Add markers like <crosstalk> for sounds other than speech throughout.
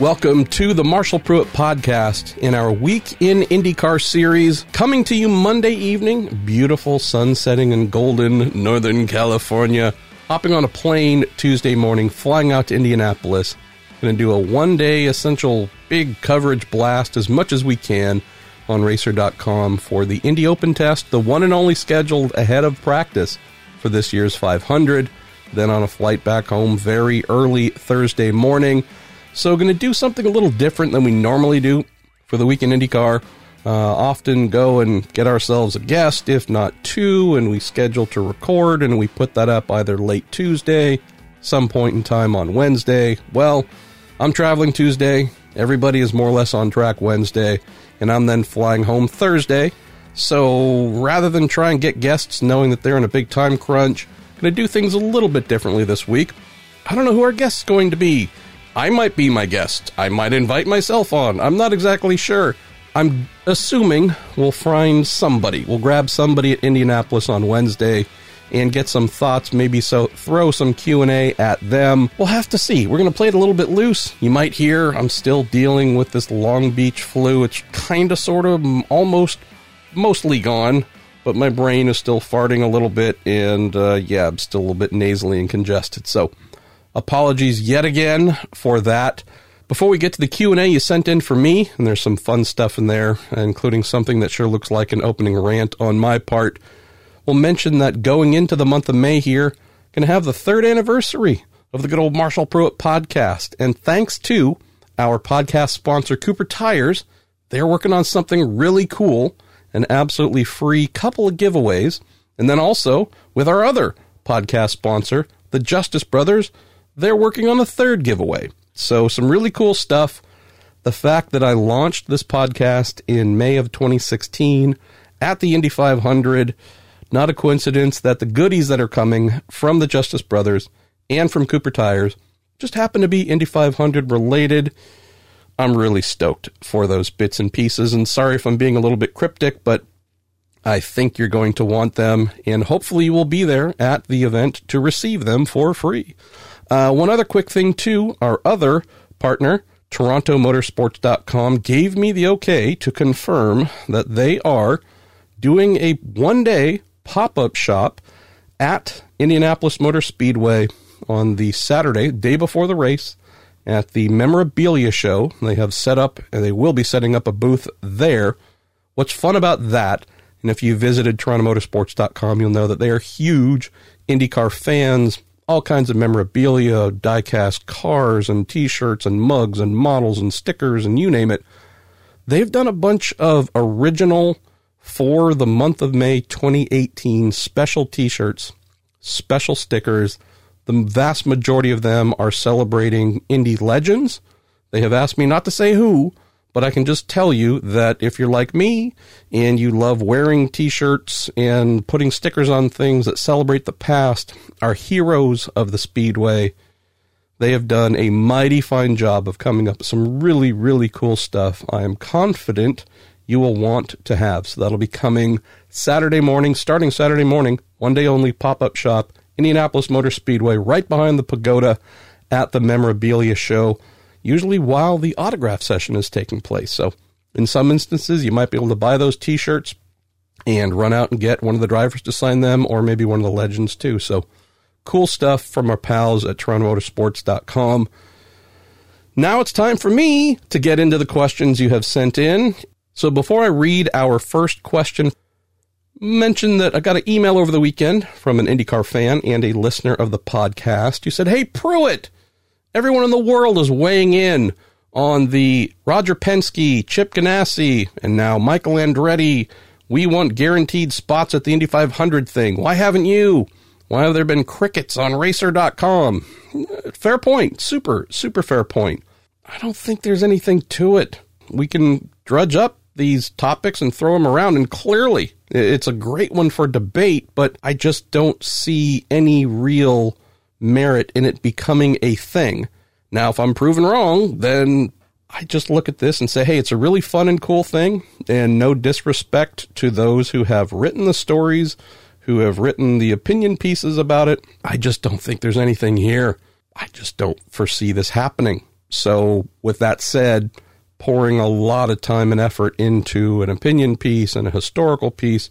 Welcome to the Marshall Pruett podcast in our Week in IndyCar series, coming to you Monday evening, beautiful sun setting in golden Northern California. Hopping on a plane Tuesday morning, flying out to Indianapolis. Going to do a one day essential big coverage blast as much as we can on racer.com for the Indy Open test, the one and only scheduled ahead of practice for this year's 500. Then on a flight back home very early Thursday morning. So, going to do something a little different than we normally do for the Week in IndyCar. Uh, often go and get ourselves a guest, if not two, and we schedule to record, and we put that up either late Tuesday, some point in time on Wednesday. Well, I'm traveling Tuesday. Everybody is more or less on track Wednesday, and I'm then flying home Thursday. So rather than try and get guests knowing that they're in a big time crunch, going to do things a little bit differently this week. I don't know who our guest's going to be. I might be my guest. I might invite myself on. I'm not exactly sure. I'm assuming we'll find somebody. We'll grab somebody at Indianapolis on Wednesday and get some thoughts, maybe so throw some Q&A at them. We'll have to see. We're going to play it a little bit loose. You might hear I'm still dealing with this Long Beach flu. It's kind of sort of almost mostly gone, but my brain is still farting a little bit and uh, yeah, I'm still a little bit nasally and congested. So, Apologies yet again for that. Before we get to the Q&A you sent in for me, and there's some fun stuff in there, including something that sure looks like an opening rant on my part, we'll mention that going into the month of May here, going to have the third anniversary of the good old Marshall Pruett podcast. And thanks to our podcast sponsor, Cooper Tires, they're working on something really cool, an absolutely free couple of giveaways. And then also with our other podcast sponsor, the Justice Brothers, they're working on a third giveaway. So, some really cool stuff. The fact that I launched this podcast in May of 2016 at the Indy 500, not a coincidence that the goodies that are coming from the Justice Brothers and from Cooper Tires just happen to be Indy 500 related. I'm really stoked for those bits and pieces, and sorry if I'm being a little bit cryptic, but I think you're going to want them, and hopefully you will be there at the event to receive them for free. Uh, one other quick thing, too, our other partner, TorontoMotorsports.com, gave me the okay to confirm that they are doing a one day pop up shop at Indianapolis Motor Speedway on the Saturday, day before the race, at the memorabilia show. They have set up, and they will be setting up a booth there. What's fun about that, and if you visited TorontoMotorsports.com, you'll know that they are huge IndyCar fans all kinds of memorabilia, diecast cars and t-shirts and mugs and models and stickers and you name it. They've done a bunch of original for the month of May 2018 special t-shirts, special stickers. The vast majority of them are celebrating Indy legends. They have asked me not to say who, but I can just tell you that if you're like me and you love wearing t shirts and putting stickers on things that celebrate the past, our heroes of the Speedway, they have done a mighty fine job of coming up with some really, really cool stuff. I am confident you will want to have. So that'll be coming Saturday morning, starting Saturday morning, one day only pop up shop, Indianapolis Motor Speedway, right behind the pagoda at the memorabilia show usually while the autograph session is taking place. So, in some instances, you might be able to buy those t shirts and run out and get one of the drivers to sign them, or maybe one of the legends too. So, cool stuff from our pals at TorontoMotorsports.com. Now it's time for me to get into the questions you have sent in. So, before I read our first question, mention that I got an email over the weekend from an IndyCar fan and a listener of the podcast who said, Hey, Pruett, Everyone in the world is weighing in on the Roger Penske, Chip Ganassi, and now Michael Andretti. We want guaranteed spots at the Indy 500 thing. Why haven't you? Why have there been crickets on racer.com? Fair point. Super, super fair point. I don't think there's anything to it. We can drudge up these topics and throw them around, and clearly it's a great one for debate, but I just don't see any real merit in it becoming a thing. Now, if I'm proven wrong, then I just look at this and say, hey, it's a really fun and cool thing, and no disrespect to those who have written the stories, who have written the opinion pieces about it. I just don't think there's anything here. I just don't foresee this happening. So, with that said, pouring a lot of time and effort into an opinion piece and a historical piece,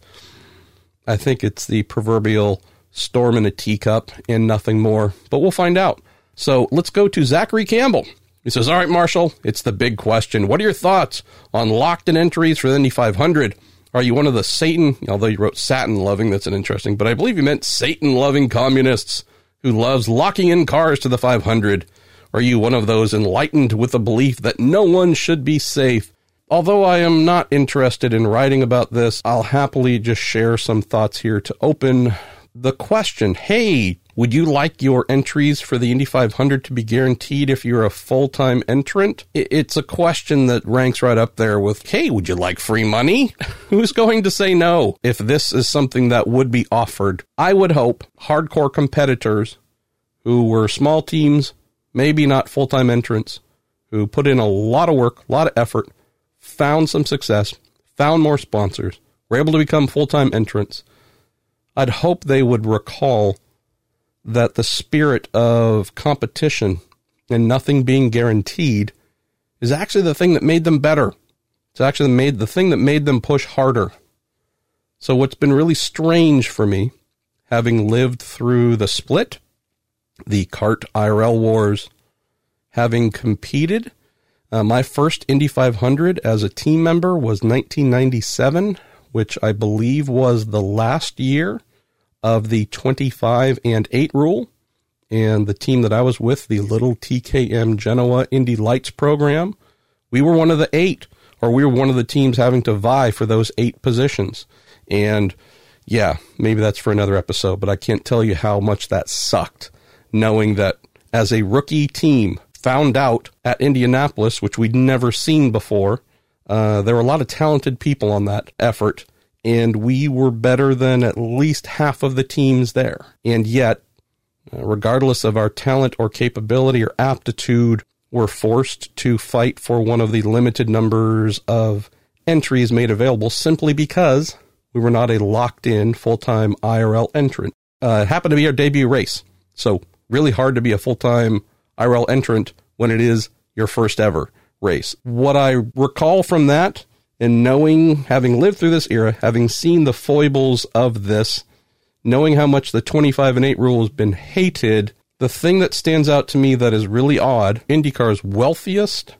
I think it's the proverbial storm in a teacup and nothing more. But we'll find out. So, let's go to Zachary Campbell. He says, All right, Marshall, it's the big question. What are your thoughts on locked in entries for the Indy 500? Are you one of the Satan, although you wrote Satin loving, that's an interesting, but I believe you meant Satan loving communists who loves locking in cars to the 500? Are you one of those enlightened with the belief that no one should be safe? Although I am not interested in writing about this, I'll happily just share some thoughts here to open the question. Hey, would you like your entries for the Indy 500 to be guaranteed if you're a full time entrant? It's a question that ranks right up there with, hey, would you like free money? <laughs> Who's going to say no if this is something that would be offered? I would hope hardcore competitors who were small teams, maybe not full time entrants, who put in a lot of work, a lot of effort, found some success, found more sponsors, were able to become full time entrants. I'd hope they would recall that the spirit of competition and nothing being guaranteed is actually the thing that made them better. It's actually made the thing that made them push harder. So what's been really strange for me, having lived through the split, the CART IRL wars, having competed, uh, my first Indy 500 as a team member was 1997, which I believe was the last year of the 25 and 8 rule. And the team that I was with, the little TKM Genoa Indy Lights program, we were one of the eight, or we were one of the teams having to vie for those eight positions. And yeah, maybe that's for another episode, but I can't tell you how much that sucked knowing that as a rookie team found out at Indianapolis, which we'd never seen before, uh, there were a lot of talented people on that effort and we were better than at least half of the teams there. And yet, uh, regardless of our talent or capability or aptitude, we're forced to fight for one of the limited numbers of entries made available simply because we were not a locked in full time IRL entrant. Uh, it happened to be our debut race. So, really hard to be a full time IRL entrant when it is your first ever race. What I recall from that and knowing, having lived through this era, having seen the foibles of this, knowing how much the 25 and 8 rule has been hated, the thing that stands out to me that is really odd IndyCar's wealthiest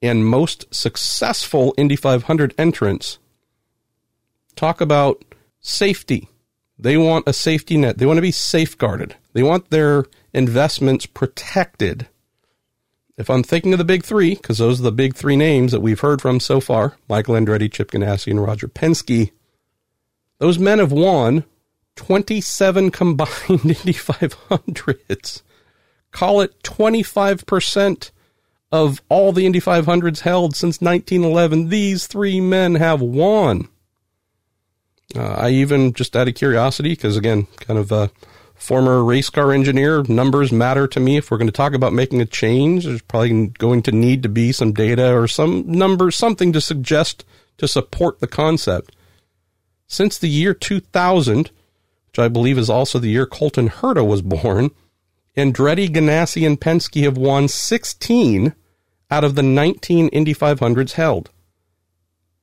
and most successful Indy 500 entrants talk about safety. They want a safety net. They want to be safeguarded. They want their investments protected if I'm thinking of the big three, because those are the big three names that we've heard from so far Michael Andretti, Chip Ganassi, and Roger Penske, those men have won 27 combined <laughs> Indy 500s. Call it 25% of all the Indy 500s held since 1911. These three men have won. Uh, I even, just out of curiosity, because again, kind of uh, former race car engineer, numbers matter to me. If we're going to talk about making a change, there's probably going to need to be some data or some numbers, something to suggest to support the concept. Since the year 2000, which I believe is also the year Colton Herta was born, Andretti, Ganassi, and Penske have won 16 out of the 19 Indy 500s held.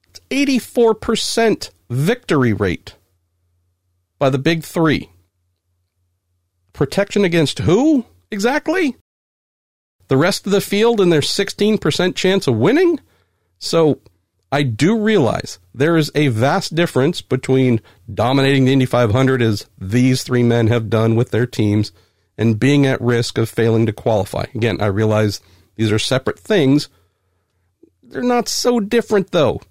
It's 84% victory rate by the big three. Protection against who exactly? The rest of the field and their 16% chance of winning? So I do realize there is a vast difference between dominating the Indy 500 as these three men have done with their teams and being at risk of failing to qualify. Again, I realize these are separate things. They're not so different though.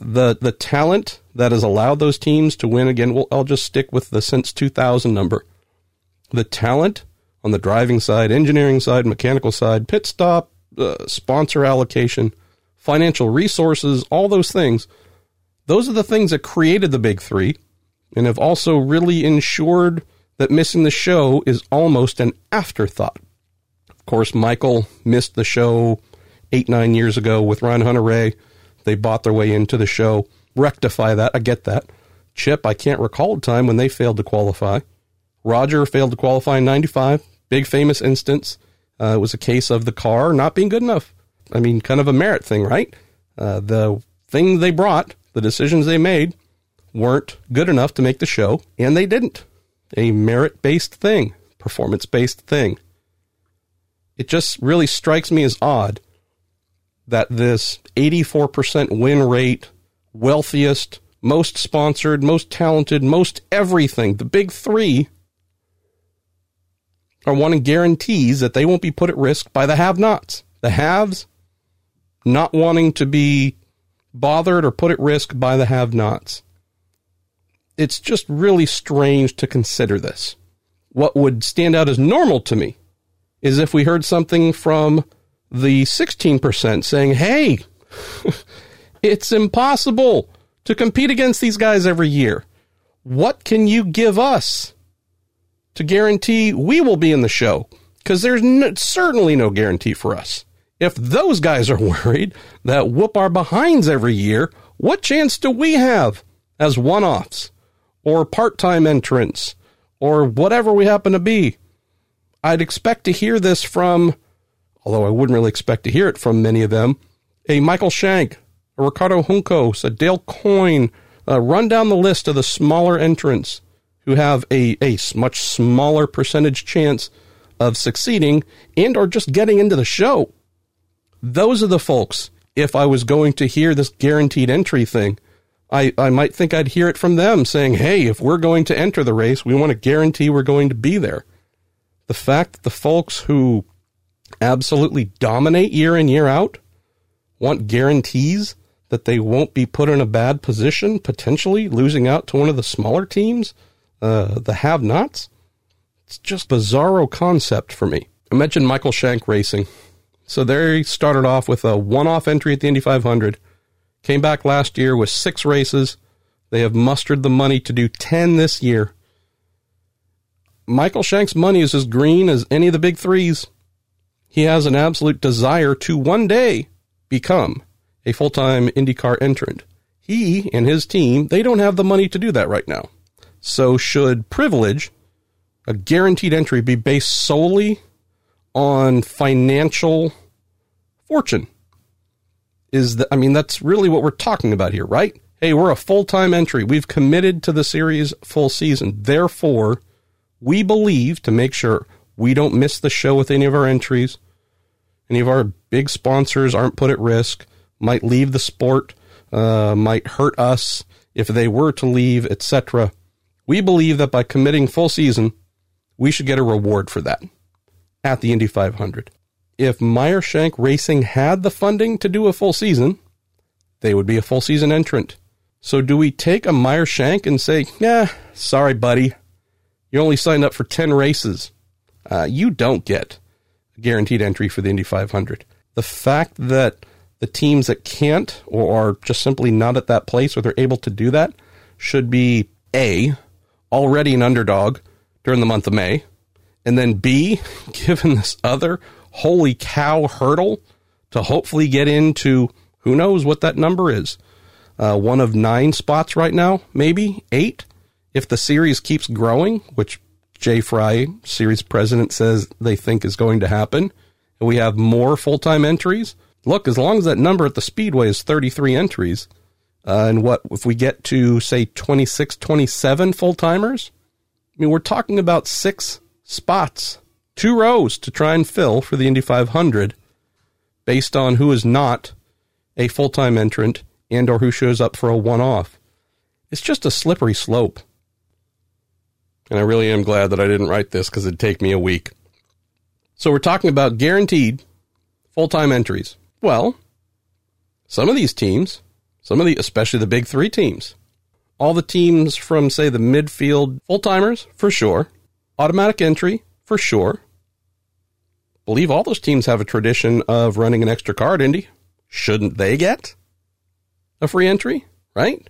The the talent that has allowed those teams to win again, well, I'll just stick with the since 2000 number the talent on the driving side, engineering side, mechanical side, pit stop, uh, sponsor allocation, financial resources, all those things. Those are the things that created the big three and have also really ensured that missing the show is almost an afterthought. Of course, Michael missed the show eight, nine years ago with Ryan Hunter-Reay. They bought their way into the show. Rectify that. I get that. Chip, I can't recall a time when they failed to qualify. Roger failed to qualify in 95, big famous instance. Uh, was a case of the car not being good enough. I mean, kind of a merit thing, right? Uh, the thing they brought, the decisions they made, weren't good enough to make the show, and they didn't. A merit based thing, performance based thing. It just really strikes me as odd that this 84% win rate, wealthiest, most sponsored, most talented, most everything, the big three, are wanting guarantees that they won't be put at risk by the have nots. The haves not wanting to be bothered or put at risk by the have nots. It's just really strange to consider this. What would stand out as normal to me is if we heard something from the 16% saying, hey, <laughs> it's impossible to compete against these guys every year. What can you give us to guarantee we will be in the show? Because there's no, certainly no guarantee for us. If those guys are <laughs> worried that whoop our behinds every year, what chance do we have as one offs or part time entrants or whatever we happen to be? I'd expect to hear this from, although I wouldn't really expect to hear it from many of them, a Michael Shank, a Ricardo Juncos, a Dale Coyne, uh, run down the list of the smaller entrants who have a, a much smaller percentage chance of succeeding and or just getting into the show. Those are the folks, if I was going to hear this guaranteed entry thing, I, I might think I'd hear it from them saying, hey, if we're going to enter the race, we want to guarantee we're going to be there. The fact that the folks who absolutely dominate year in, year out want guarantees that they won't be put in a bad position, potentially losing out to one of the smaller teams, uh, the have nots. It's just bizarro concept for me. I mentioned Michael Shank Racing. So they started off with a one off entry at the Indy 500, came back last year with six races. They have mustered the money to do 10 this year. Michael Shank's money is as green as any of the big threes. He has an absolute desire to one day become a full time IndyCar entrant. He and his team, they don't have the money to do that right now. So, should privilege, a guaranteed entry, be based solely on financial fortune. Is that, I mean, that's really what we're talking about here, right? Hey, we're a full time entry. We've committed to the series full season. Therefore, we believe to make sure we don't miss the show with any of our entries, any of our big sponsors aren't put at risk, might leave the sport, uh, might hurt us if they were to leave, etc. We believe that by committing full season, we should get a reward for that at the Indy 500. If Meyer Shank Racing had the funding to do a full season, they would be a full season entrant. So do we take a Meyer Shank and say, "Yeah, sorry, buddy, you only signed up for 10 races. Uh, you don't get a guaranteed entry for the Indy 500." The fact that the teams that can't or are just simply not at that place or they're able to do that should be A, already an underdog during the month of May, and then B, <laughs> given this other holy cow hurdle to hopefully get into who knows what that number is. Uh, one of nine spots right now, maybe eight. If the series keeps growing, which Jay Frye, series president, says they think is going to happen, and we have more full time entries. Look, as long as that number at the Speedway is 33 entries, uh, and what if we get to, say, 26, 27 full timers? I mean, we're talking about six spots, two rows to try and fill for the Indy 500 based on who is not a full-time entrant and or who shows up for a one-off. It's just a slippery slope. And I really am glad that I didn't write this because it'd take me a week. So we're talking about guaranteed full-time entries. Well, some of these teams, some of the especially the big 3 teams, all the teams from say the midfield full-timers for sure, Automatic entry, for sure. Believe all those teams have a tradition of running an extra card, Indy. Shouldn't they get a free entry, right?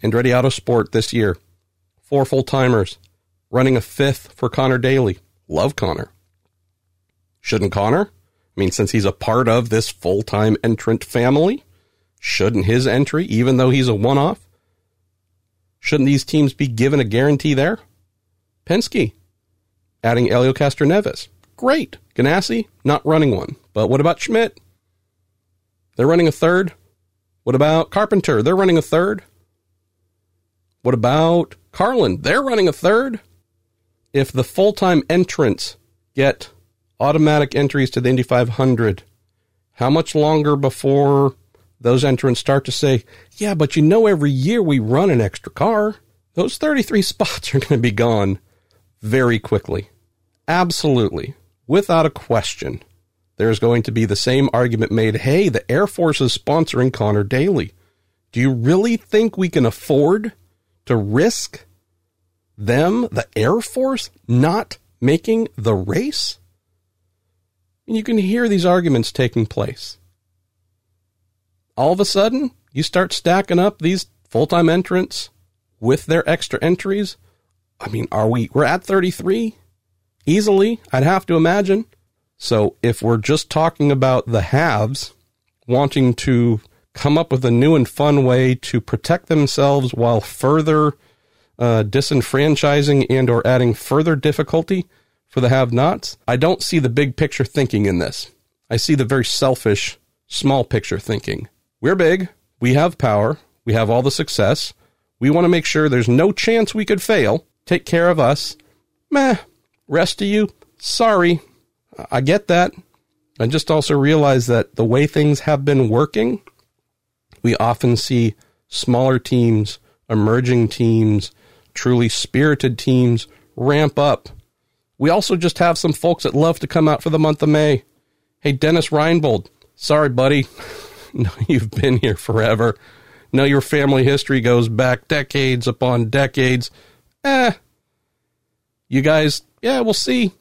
Andretti Autosport this year, four full timers, running a fifth for Connor Daly. Love Connor. Shouldn't Connor? I mean, since he's a part of this full time entrant family, shouldn't his entry, even though he's a one off, shouldn't these teams be given a guarantee there? Penske adding Helio Castroneves. great. Ganassi, not running one. But what about Schmidt? They're running a third. What about Carpenter? They're running a third. What about Carlin? They're running a third. If the full time entrants get automatic entries to the Indy 500, how much longer before those entrants start to say, yeah, but you know, every year we run an extra car? Those 33 <laughs> spots are going to be gone very quickly. Absolutely. Without a question. There's going to be the same argument made hey, the Air Force is sponsoring Connor Daly. Do you really think we can afford to risk them, the Air Force, not making the race? And you can hear these arguments taking place. All of a sudden, you start stacking up these full time entrants with their extra entries. I mean, are we, we're at 33 easily, I'd have to imagine. So if we're just talking about the haves wanting to come up with a new and fun way to protect themselves while further uh, disenfranchising and or adding further difficulty for the have-nots, I don't see the big picture thinking in this. I see the very selfish small picture thinking. We're big, we have power, we have all the success. We want to make sure there's no chance we could fail. Take care of us. Meh. Rest of you, sorry. I get that. I just also realize that the way things have been working, we often see smaller teams, emerging teams, truly spirited teams ramp up. We also just have some folks that love to come out for the month of May. Hey, Dennis Reinbold, sorry, buddy. <laughs> <laughs> no, you've been here forever. No, your family history goes back decades upon decades. Eh. You guys, yeah, we'll see.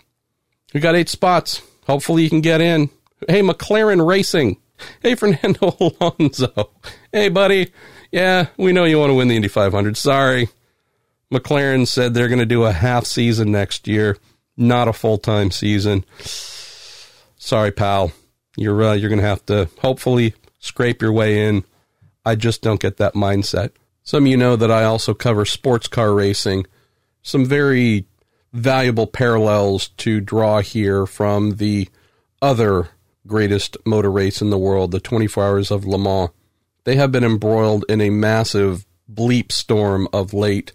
We got eight spots. Hopefully you can get in. Hey, McLaren Racing. Hey, Fernando <laughs> Alonso. Hey, buddy. Yeah, we know you want to win the Indy 500. Sorry. McLaren said they're going to do a half season next year, not a full time season. Sorry, pal. You're uh, you're going to have to hopefully scrape your way in. I just don't get that mindset. Some of you know that I also cover sports car racing. Some very valuable parallels to draw here from the other greatest motor race in the world, the 24 Hours of Le Mans. They have been embroiled in a massive bleep storm of late,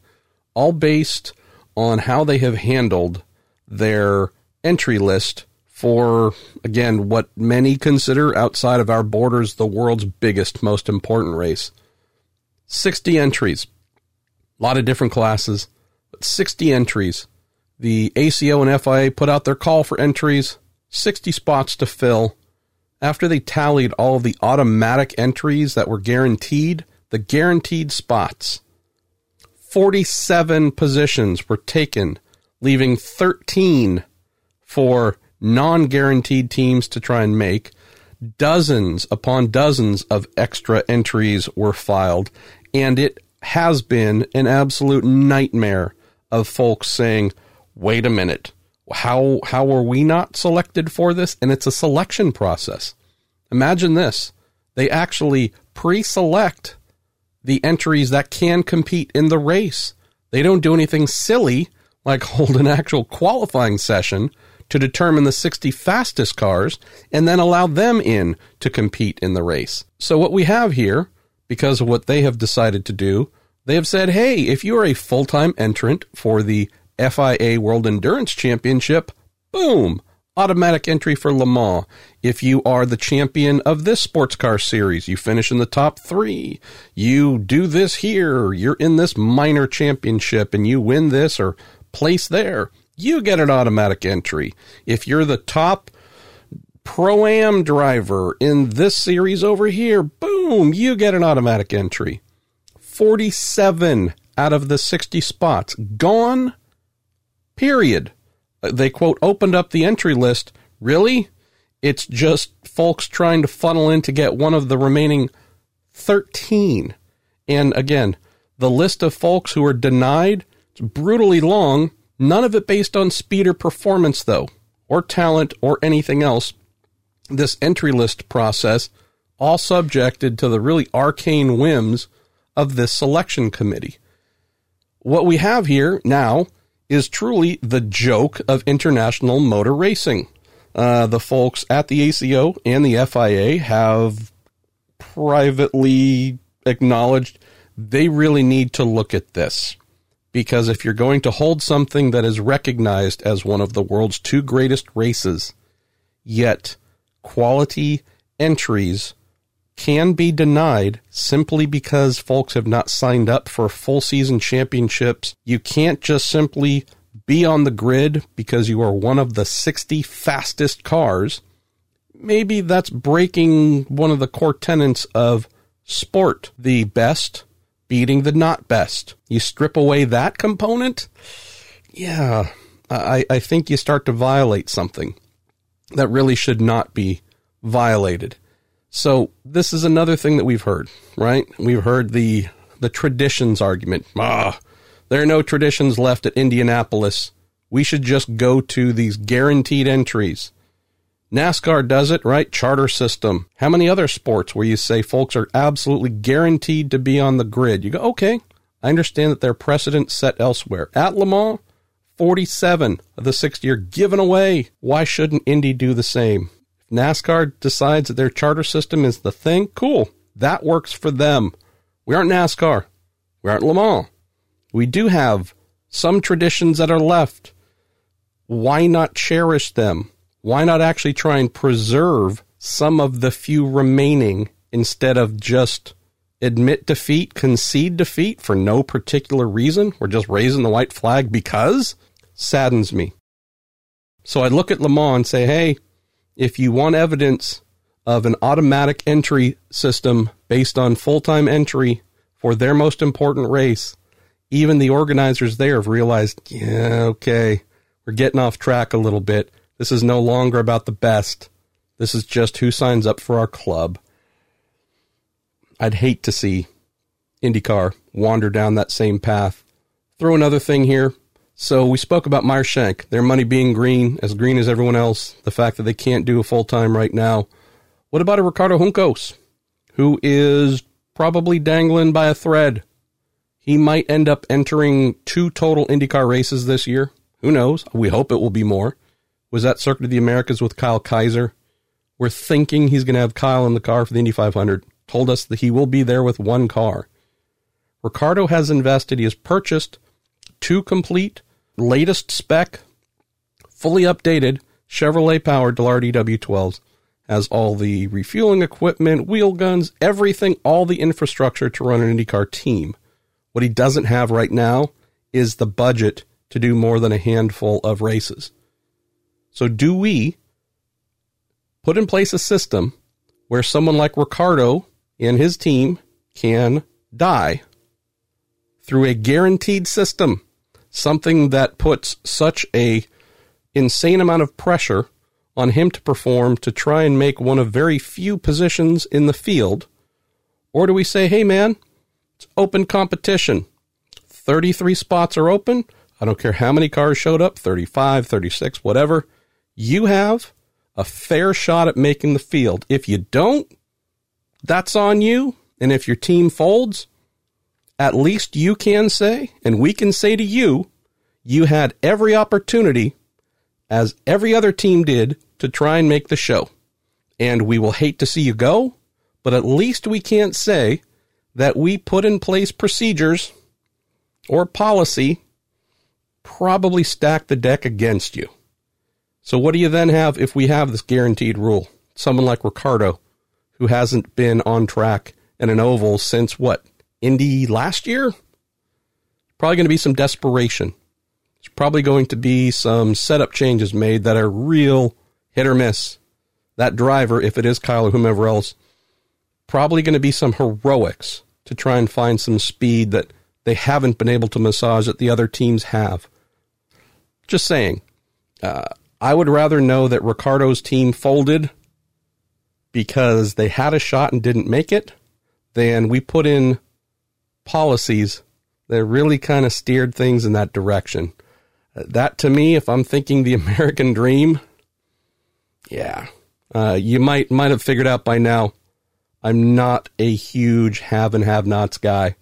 all based on how they have handled their entry list for, again, what many consider outside of our borders the world's biggest, most important race. 60 entries, a lot of different classes, but 60 entries the ACO and FIA put out their call for entries, 60 spots to fill. After they tallied all of the automatic entries that were guaranteed, the guaranteed spots, 47 positions were taken, leaving 13 for non guaranteed teams to try and make. Dozens upon dozens of extra entries were filed, and it has been an absolute nightmare of folks saying, wait a minute, how how were we not selected for this? And it's a selection process. Imagine this. They actually pre-select the entries that can compete in the race. They don't do anything silly like <laughs> hold an actual qualifying session to determine the 60 fastest cars and then allow them in to compete in the race. So what we have here, because of what they have decided to do, they have said, hey, if you are a full-time entrant for the FIA World Endurance Championship, boom, automatic entry for Le Mans. If you are the champion of this sports car series, you finish in the top three. You do this here, you're in this minor championship and you win this or place there, you get an automatic entry. If you're the top pro am driver in this series over here, boom, you get an automatic entry. 47 out of the 60 spots gone Period. Uh, they quote opened up the entry list. Really? It's just folks trying to funnel in to get one of the remaining 13. And again, the list of folks who are denied, it's brutally long, none of it based on speed or performance, though, or talent or anything else. This entry list process, all subjected to the really arcane whims of this selection committee. What we have here now is truly the joke of international motor racing. uh, the folks at the ACO and the FIA have privately acknowledged they really need to look at this. Because if you're going to hold something that is recognized as one of the world's two greatest races, yet quality entries can be denied simply because folks have not signed up for full season championships. You can't just simply be on the grid because you are one of the 60 fastest cars. Maybe that's breaking one of the core tenets of sport the best beating the not best. You strip away that component, yeah, I, I think you start to violate something that really should not be violated. So this is another thing that we've heard, right? We've heard the the traditions argument. Ah, there are no traditions left at Indianapolis. We should just go to these guaranteed entries. NASCAR does it, right? Charter system. How many other sports where you say folks are absolutely guaranteed to be on the grid? You go, okay, I understand that there are precedents set elsewhere. At Le Mans, 47 of the 60 are given away. Why shouldn't Indy do the same? If NASCAR decides that their charter system is the thing, cool. That works for them. We aren't NASCAR. We aren't Le Mans. We do have some traditions that are left. Why not cherish them? Why not actually try and preserve some of the few remaining instead of just admit defeat, concede defeat for no particular reason? We're just raising the white flag because? Saddens me. So I look at Le Mans and say, hey, if you want evidence of an automatic entry system based on full time entry for their most important race, even the organizers there have realized, yeah, okay, we're getting off track a little bit. This is no longer about the best. This is just who signs up for our club. I'd hate to see IndyCar wander down that same path. Throw another thing here. So we spoke about Meyer Shank, their money being green, as green as everyone else, the fact that they can't do a full time right now. What about a Ricardo Juncos, who is probably dangling by a thread? He might end up entering two total IndyCar races this year. Who knows? We hope it will be more. Was that Circuit of the Americas with Kyle Kaiser? We're thinking he's going to have Kyle in the car for the Indy 500. Told us that he will be there with one car. Ricardo has invested, he has purchased two complete latest spec, fully updated Chevrolet powered Dallara DW12s. Has all the refueling equipment, wheel guns, everything, all the infrastructure to run an IndyCar team. What he doesn't have right now is the budget to do more than a handful of races. So, do we put in place a system where someone like Ricardo and his team can die through a guaranteed system something that puts such a insane amount of pressure on him to perform to try and make one of very few positions in the field? Or do we say, hey man, it's open competition. 33 spots are open. I don't care how many cars showed up 35, 36, whatever. You have a fair shot at making the field. If you don't, that's on you. And if your team folds, at least you can say, and we can say to you, you had every opportunity, as every other team did, to try and make the show. And we will hate to see you go, but at least we can't say that we put in place procedures or policy probably stack the deck against you. So what do you then have if we have this guaranteed rule? Someone like Ricardo, who hasn't been on track in an oval since what, Indy last year, probably going to be some desperation. There's probably going to be some setup changes made that are real hit or miss. That driver, if it is Kyle or whomever else, probably going to be some heroics to try and find some speed that they haven't been able to massage that the other teams have. Just saying. Uh, I would rather know that Ricardo's team folded because they had a shot and didn't make it than we put in policies that really kind of steered things in that direction. Uh, that to me, if I'm thinking the <laughs> American dream, yeah, uh, you might might have figured out by now. I'm not a huge have and have nots guy.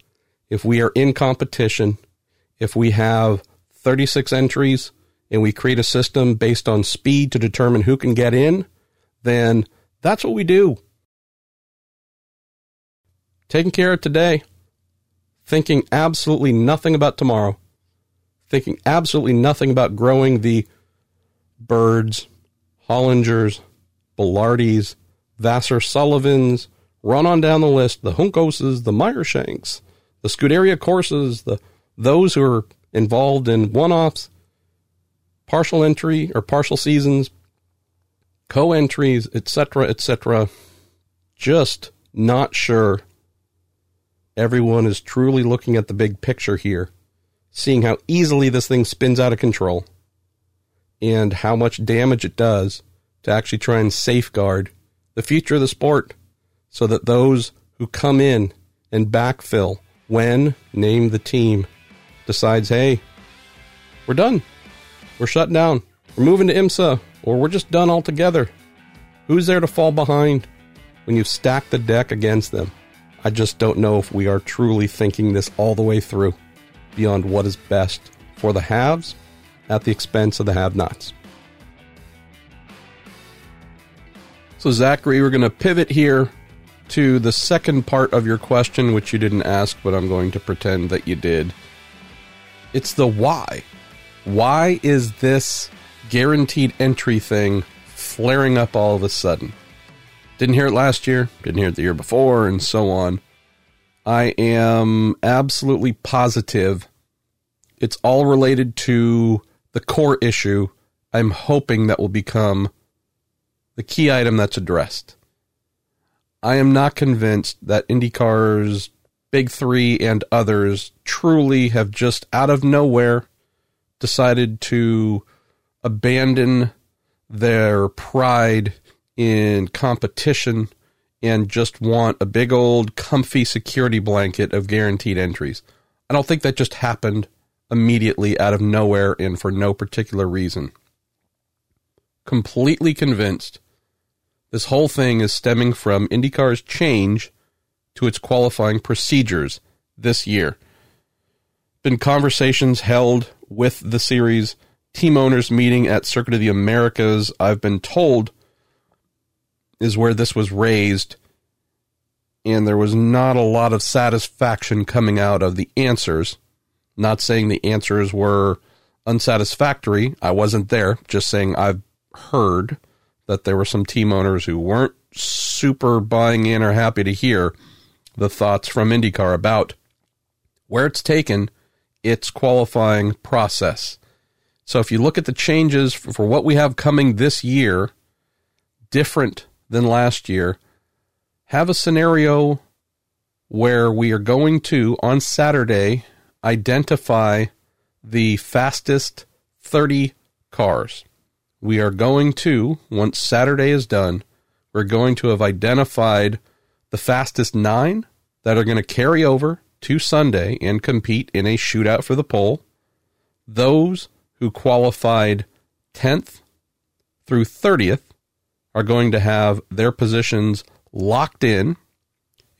If we are in competition, if we have 36 entries and we create a system based on speed to determine who can get in, then that's what we do. Taking care of today, thinking absolutely nothing about tomorrow, thinking absolutely nothing about growing the Byrds, Hollingers, Belardis, Vasser Sullivans, run on down the list, the Juncoses, the Meyershanks, the Scuderia Corsas, the those who are involved in one-offs, partial entry or partial seasons, co-entries, etc., etc. Just not sure everyone is truly looking at the big picture here, seeing how easily this thing spins out of control and how much damage it does to actually try and safeguard the future of the sport so that those who come in and backfill when name the team decides, hey, we're done. We're shut down. We're moving to IMSA, or we're just done altogether. Who's there to fall behind when you've stacked the deck against them? I just don't know if we are truly thinking this all the way through beyond what is best for the haves at the expense of the have nots. So, Zachary, we're going to pivot here to the second part of your question, which you didn't ask, but I'm going to pretend that you did. It's the why. Why is this guaranteed entry thing flaring up all of a sudden? Didn't hear it last year, didn't hear it the year before, and so on. I am absolutely positive it's all related to the core issue. I'm hoping that will become the key item that's addressed. I am not convinced that IndyCar's Big Three and others truly have just out of nowhere decided to abandon their pride in competition and just want a big old comfy security blanket of guaranteed entries. I don't think that just happened immediately out of nowhere and for no particular reason. Completely convinced this whole thing is stemming from IndyCar's change to its qualifying procedures this year. Been conversations held with the series team owners meeting at Circuit of the Americas, I've been told, is where this was raised. And there was not a lot of satisfaction coming out of the answers. Not saying the answers were unsatisfactory. I wasn't there. Just saying I've heard that there were some team owners who weren't super buying in or happy to hear the thoughts from IndyCar about where it's taken its qualifying process. So if you look at the changes for what we have coming this year, different than last year, have a scenario where we are going to, on Saturday, identify the fastest 30 cars we are going to, once Saturday is done, we're going to have identified the fastest nine that are going to carry over to Sunday and compete in a shootout for the pole. Those who qualified 10th through 30th are going to have their positions locked in,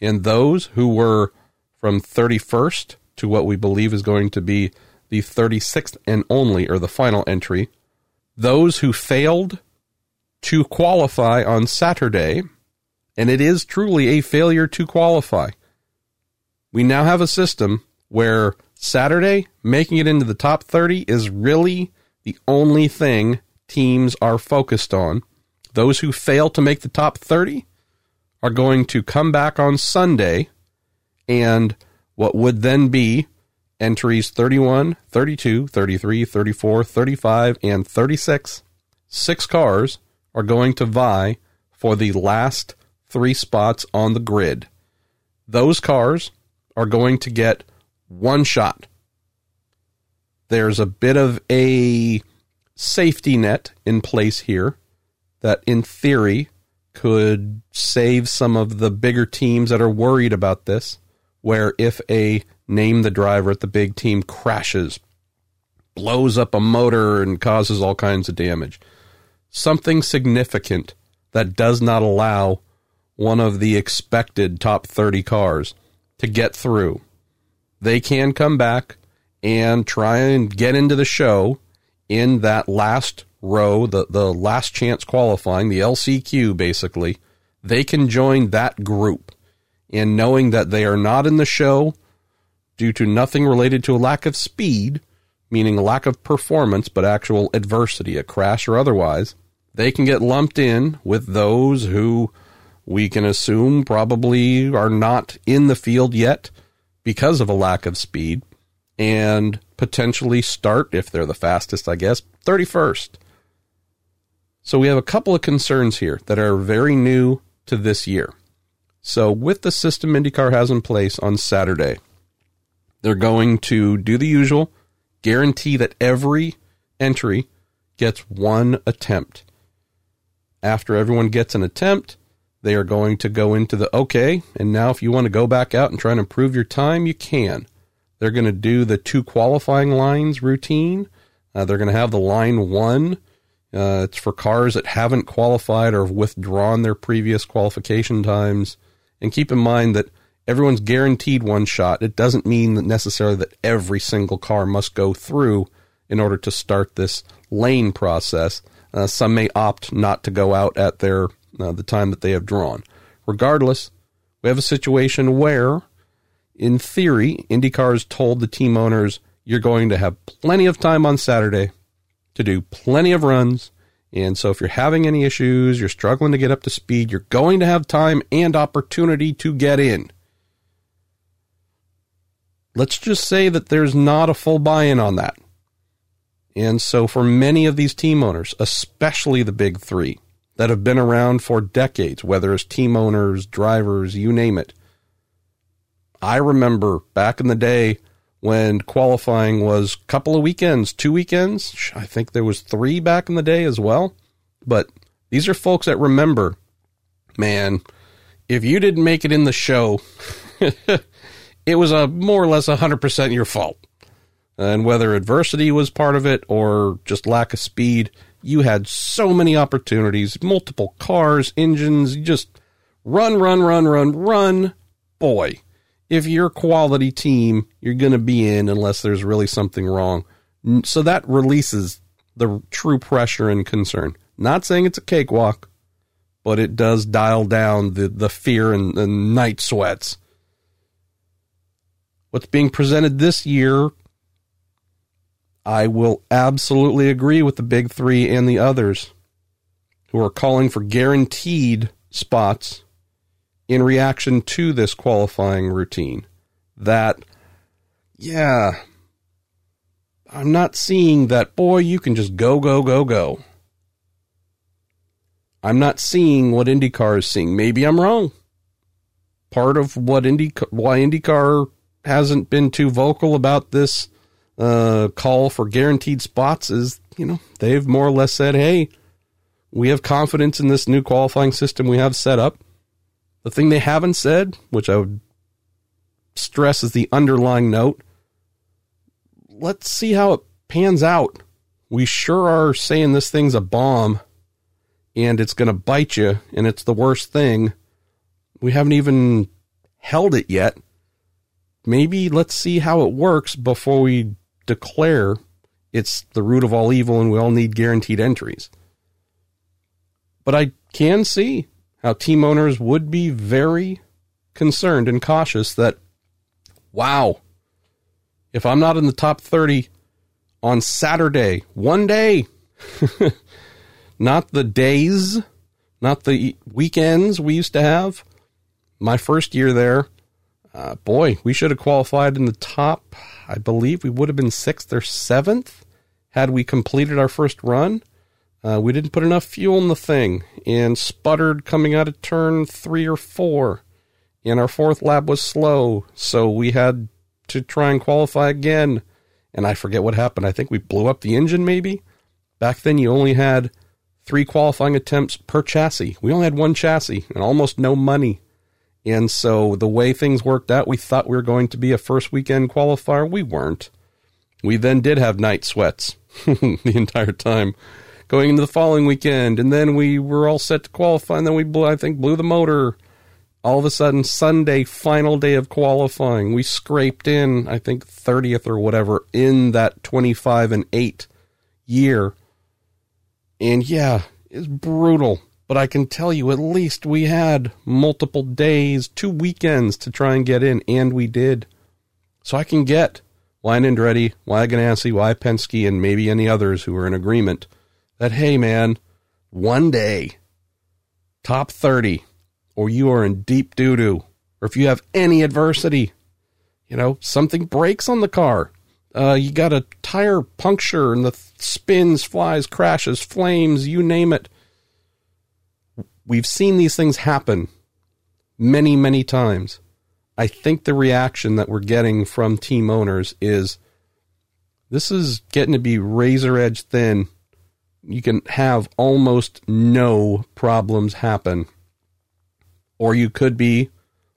and those who were from 31st to what we believe is going to be the 36th and only, or the final entry, those who failed to qualify on Saturday, and it is truly a failure to qualify. We now have a system where Saturday, making it into the top 30 is really the only thing teams are focused on. Those who fail to make the top 30 are going to come back on Sunday and what would then be entries 31, 32, 33, 34, 35, and 36, six cars are going to vie for the last three spots on the grid. Those cars are going to get one shot. There's a bit of a safety net in place here that, in theory, could save some of the bigger teams that are worried about this. Where if a name the driver at the big team crashes, blows up a motor, and causes all kinds of damage. Something significant that does not allow one of the expected top 30 cars to get through. They can come back and try and get into the show in that last row, the, the last chance qualifying, the LCQ basically, they can join that group. And knowing that they are not in the show due to nothing related to a lack of speed, meaning lack of performance, but actual adversity, a crash or otherwise, they can get lumped in with those who we can assume probably are not in the field yet because of a lack of speed and potentially start, if they're the fastest, I guess, 31st. So we have a couple of concerns here that are very new to this year. So, with the system IndyCar has in place on Saturday, they're going to do the usual, guarantee that every entry gets one attempt. After everyone gets an attempt, they are going to go into the okay, and now if you want to go back out and try and improve your time, you can. They're going to do the two qualifying lines routine. Uh, they're going to have the line one. Uh, it's for cars that haven't qualified or have withdrawn their previous qualification times. And keep in mind that everyone's guaranteed one shot. It doesn't mean that necessarily that every single car must go through in order to start this lane process. Uh, some may opt not to go out at their uh, the time that they have drawn. Regardless, we have a situation where in theory, IndyCar told the team owners, you're going to have plenty of time on Saturday to do plenty of runs. And so if you're having any issues, you're struggling to get up to speed, you're going to have time and opportunity to get in. Let's just say that there's not a full buy in on that. And so for many of these team owners, especially the big three that have been around for decades, whether as team owners, drivers, you name it, I remember back in the day when qualifying was a couple of weekends, two weekends. I think there was three back in the day as well. But these are folks that remember, man, if you didn't make it in the show, <laughs> it was a more or less 100% your fault. And whether adversity was part of it or just lack of speed, you had so many opportunities, multiple cars, engines, just run, run, run, run, run. Boy, if you're a quality team, you're going to be in unless there's really something wrong. So that releases the true pressure and concern. Not saying it's a cakewalk, but it does dial down the, the fear and the night sweats. What's being presented this year, I will absolutely agree with the big three and the others who are calling for guaranteed spots in reaction to this qualifying routine that, yeah, I'm not seeing that, boy, you can just go, go, go, go. I'm not seeing what IndyCar is seeing. Maybe I'm wrong. Part of what Indy, why IndyCar hasn't been too vocal about this uh, call for guaranteed spots is, you know, they've more or less said, hey, we have confidence in this new qualifying system we have set up. The thing they haven't said, which I would stress as the underlying note, let's see how it pans out. We sure are saying this thing's a bomb and it's going to bite you and it's the worst thing. We haven't even held it yet. Maybe let's see how it works before we declare it's the root of all evil and we all need guaranteed entries. But I can see how team owners would be very concerned and cautious that, wow, if I'm not in the top 30 on Saturday, one day, <laughs> not the days, not the weekends we used to have. My first year there, uh, boy, we should have qualified in the top. I believe we would have been sixth or seventh had we completed our first run. Uh, we didn't put enough fuel in the thing and sputtered coming out of turn three or four. And our fourth lap was slow, so we had to try and qualify again. And I forget what happened. I think we blew up the engine, maybe. Back then, you only had three qualifying attempts per chassis. We only had one chassis and almost no money. And so the way things worked out, we thought we were going to be a first weekend qualifier. We weren't. We then did have night sweats <laughs> the entire time going into the following weekend, and then we were all set to qualify, and then we blew, I think, blew the motor. All of a sudden, Sunday, final day of qualifying, we scraped in, I think, 30th or whatever in that 25 and 8 year. And yeah, it's brutal. But I can tell you, at least we had multiple days, two weekends to try and get in, and we did. So I can get Wine Andretti, why Ganassi, why Penske, and maybe any others who are in agreement that, hey, man, one day, top 30, or you are in deep doo doo, or if you have any adversity, you know, something breaks on the car. Uh, you got a tire puncture and the spins, flies, crashes, flames, you name it. We've seen these things happen many, many times. I think the reaction that we're getting from team owners is this is getting to be razor edge thin. You can have almost no problems happen. Or you could be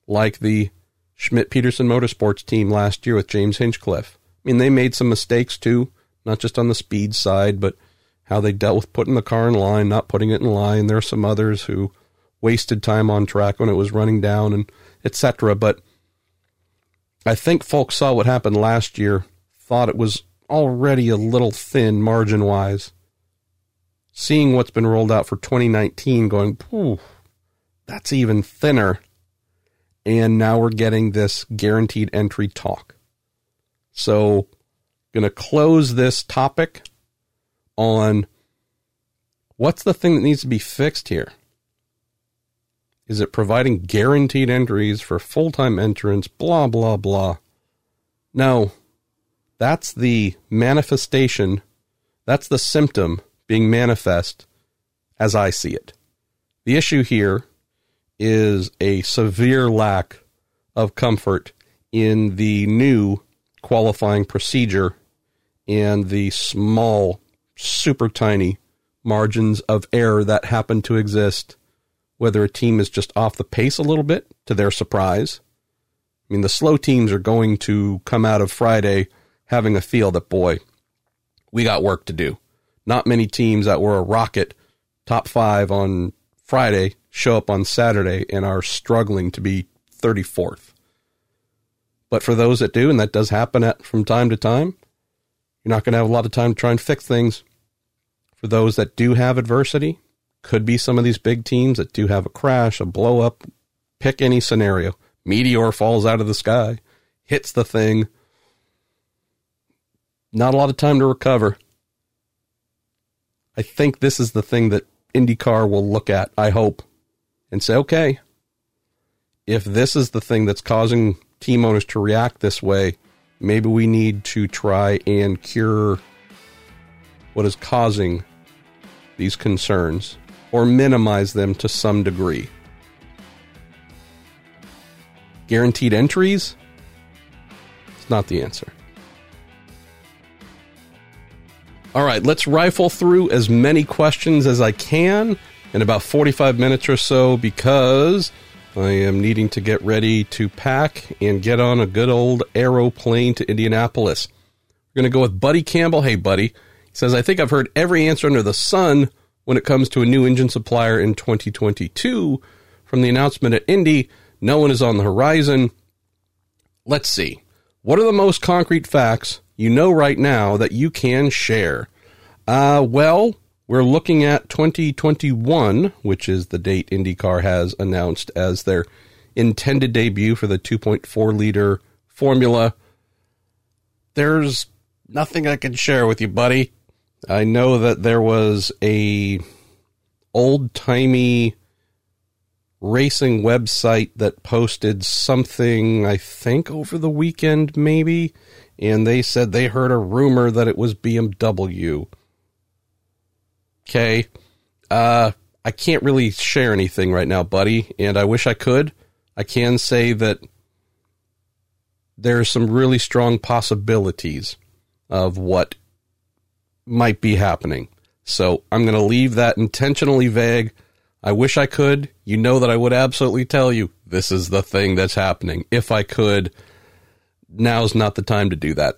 like the Schmidt Peterson Motorsports team last year with James Hinchcliffe. I mean, they made some mistakes too, not just on the speed side, but how they dealt with putting the car in line, not putting it in line. There are some others who wasted time on track when it was running down and etc. But I think folks saw what happened last year, thought it was already a little thin margin wise. Seeing what's been rolled out for 2019, going, that's even thinner. And now we're getting this guaranteed entry talk. So, going to close this topic on what's the thing that needs to be fixed here? Is it providing guaranteed entries for full time entrants? Blah, blah, blah. No, that's the manifestation. That's the symptom being manifest as I see it. The issue here is a severe lack of comfort in the new qualifying procedure and the small, super tiny margins of error that happen to exist whether a team is just off the pace a little bit to their surprise. I mean, the slow teams are going to come out of Friday having a feel that, boy, we got work to do. Not many teams that were a rocket top five on Friday show up on Saturday and are struggling to be 34th. But for those that do, and that does happen at, from time to time, you're not going to have a lot of time to try and fix things. For those that do have adversity, could be some of these big teams that do have a crash, a blow up, pick any scenario. Meteor falls out of the sky, hits the thing. Not a lot of time to recover. I think this is the thing that IndyCar will look at, I hope, and say, okay, if this is the thing that's causing team owners to react this way, maybe we need to try and cure what is causing these concerns or minimize them to some degree. Guaranteed entries? It's not the answer. All right, let's rifle through as many questions as I can in about 45 minutes or so because I am needing to get ready to pack and get on a good old aeroplane to Indianapolis. We're going to go with Buddy Campbell. Hey, Buddy. Says, I think I've heard every answer under the sun when it comes to a new engine supplier in 2022. From the announcement at Indy, no one is on the horizon. Let's see. What are the most concrete facts you know right now that you can share? Uh, well, we're looking at 2021, which is the date IndyCar has announced as their intended debut for the 2.4 liter formula. There's nothing I can share with you, buddy. I know that there was a old timey racing website that posted something, I think, over the weekend, maybe, and they said they heard a rumor that it was BMW. Okay. Uh, I can't really share anything right now, buddy, and I wish I could. I can say that there's some really strong possibilities of what might be happening. So I'm going to leave that intentionally vague. I wish I could. You know that I would absolutely tell you this is the thing that's happening. If I could, now's not the time to do that.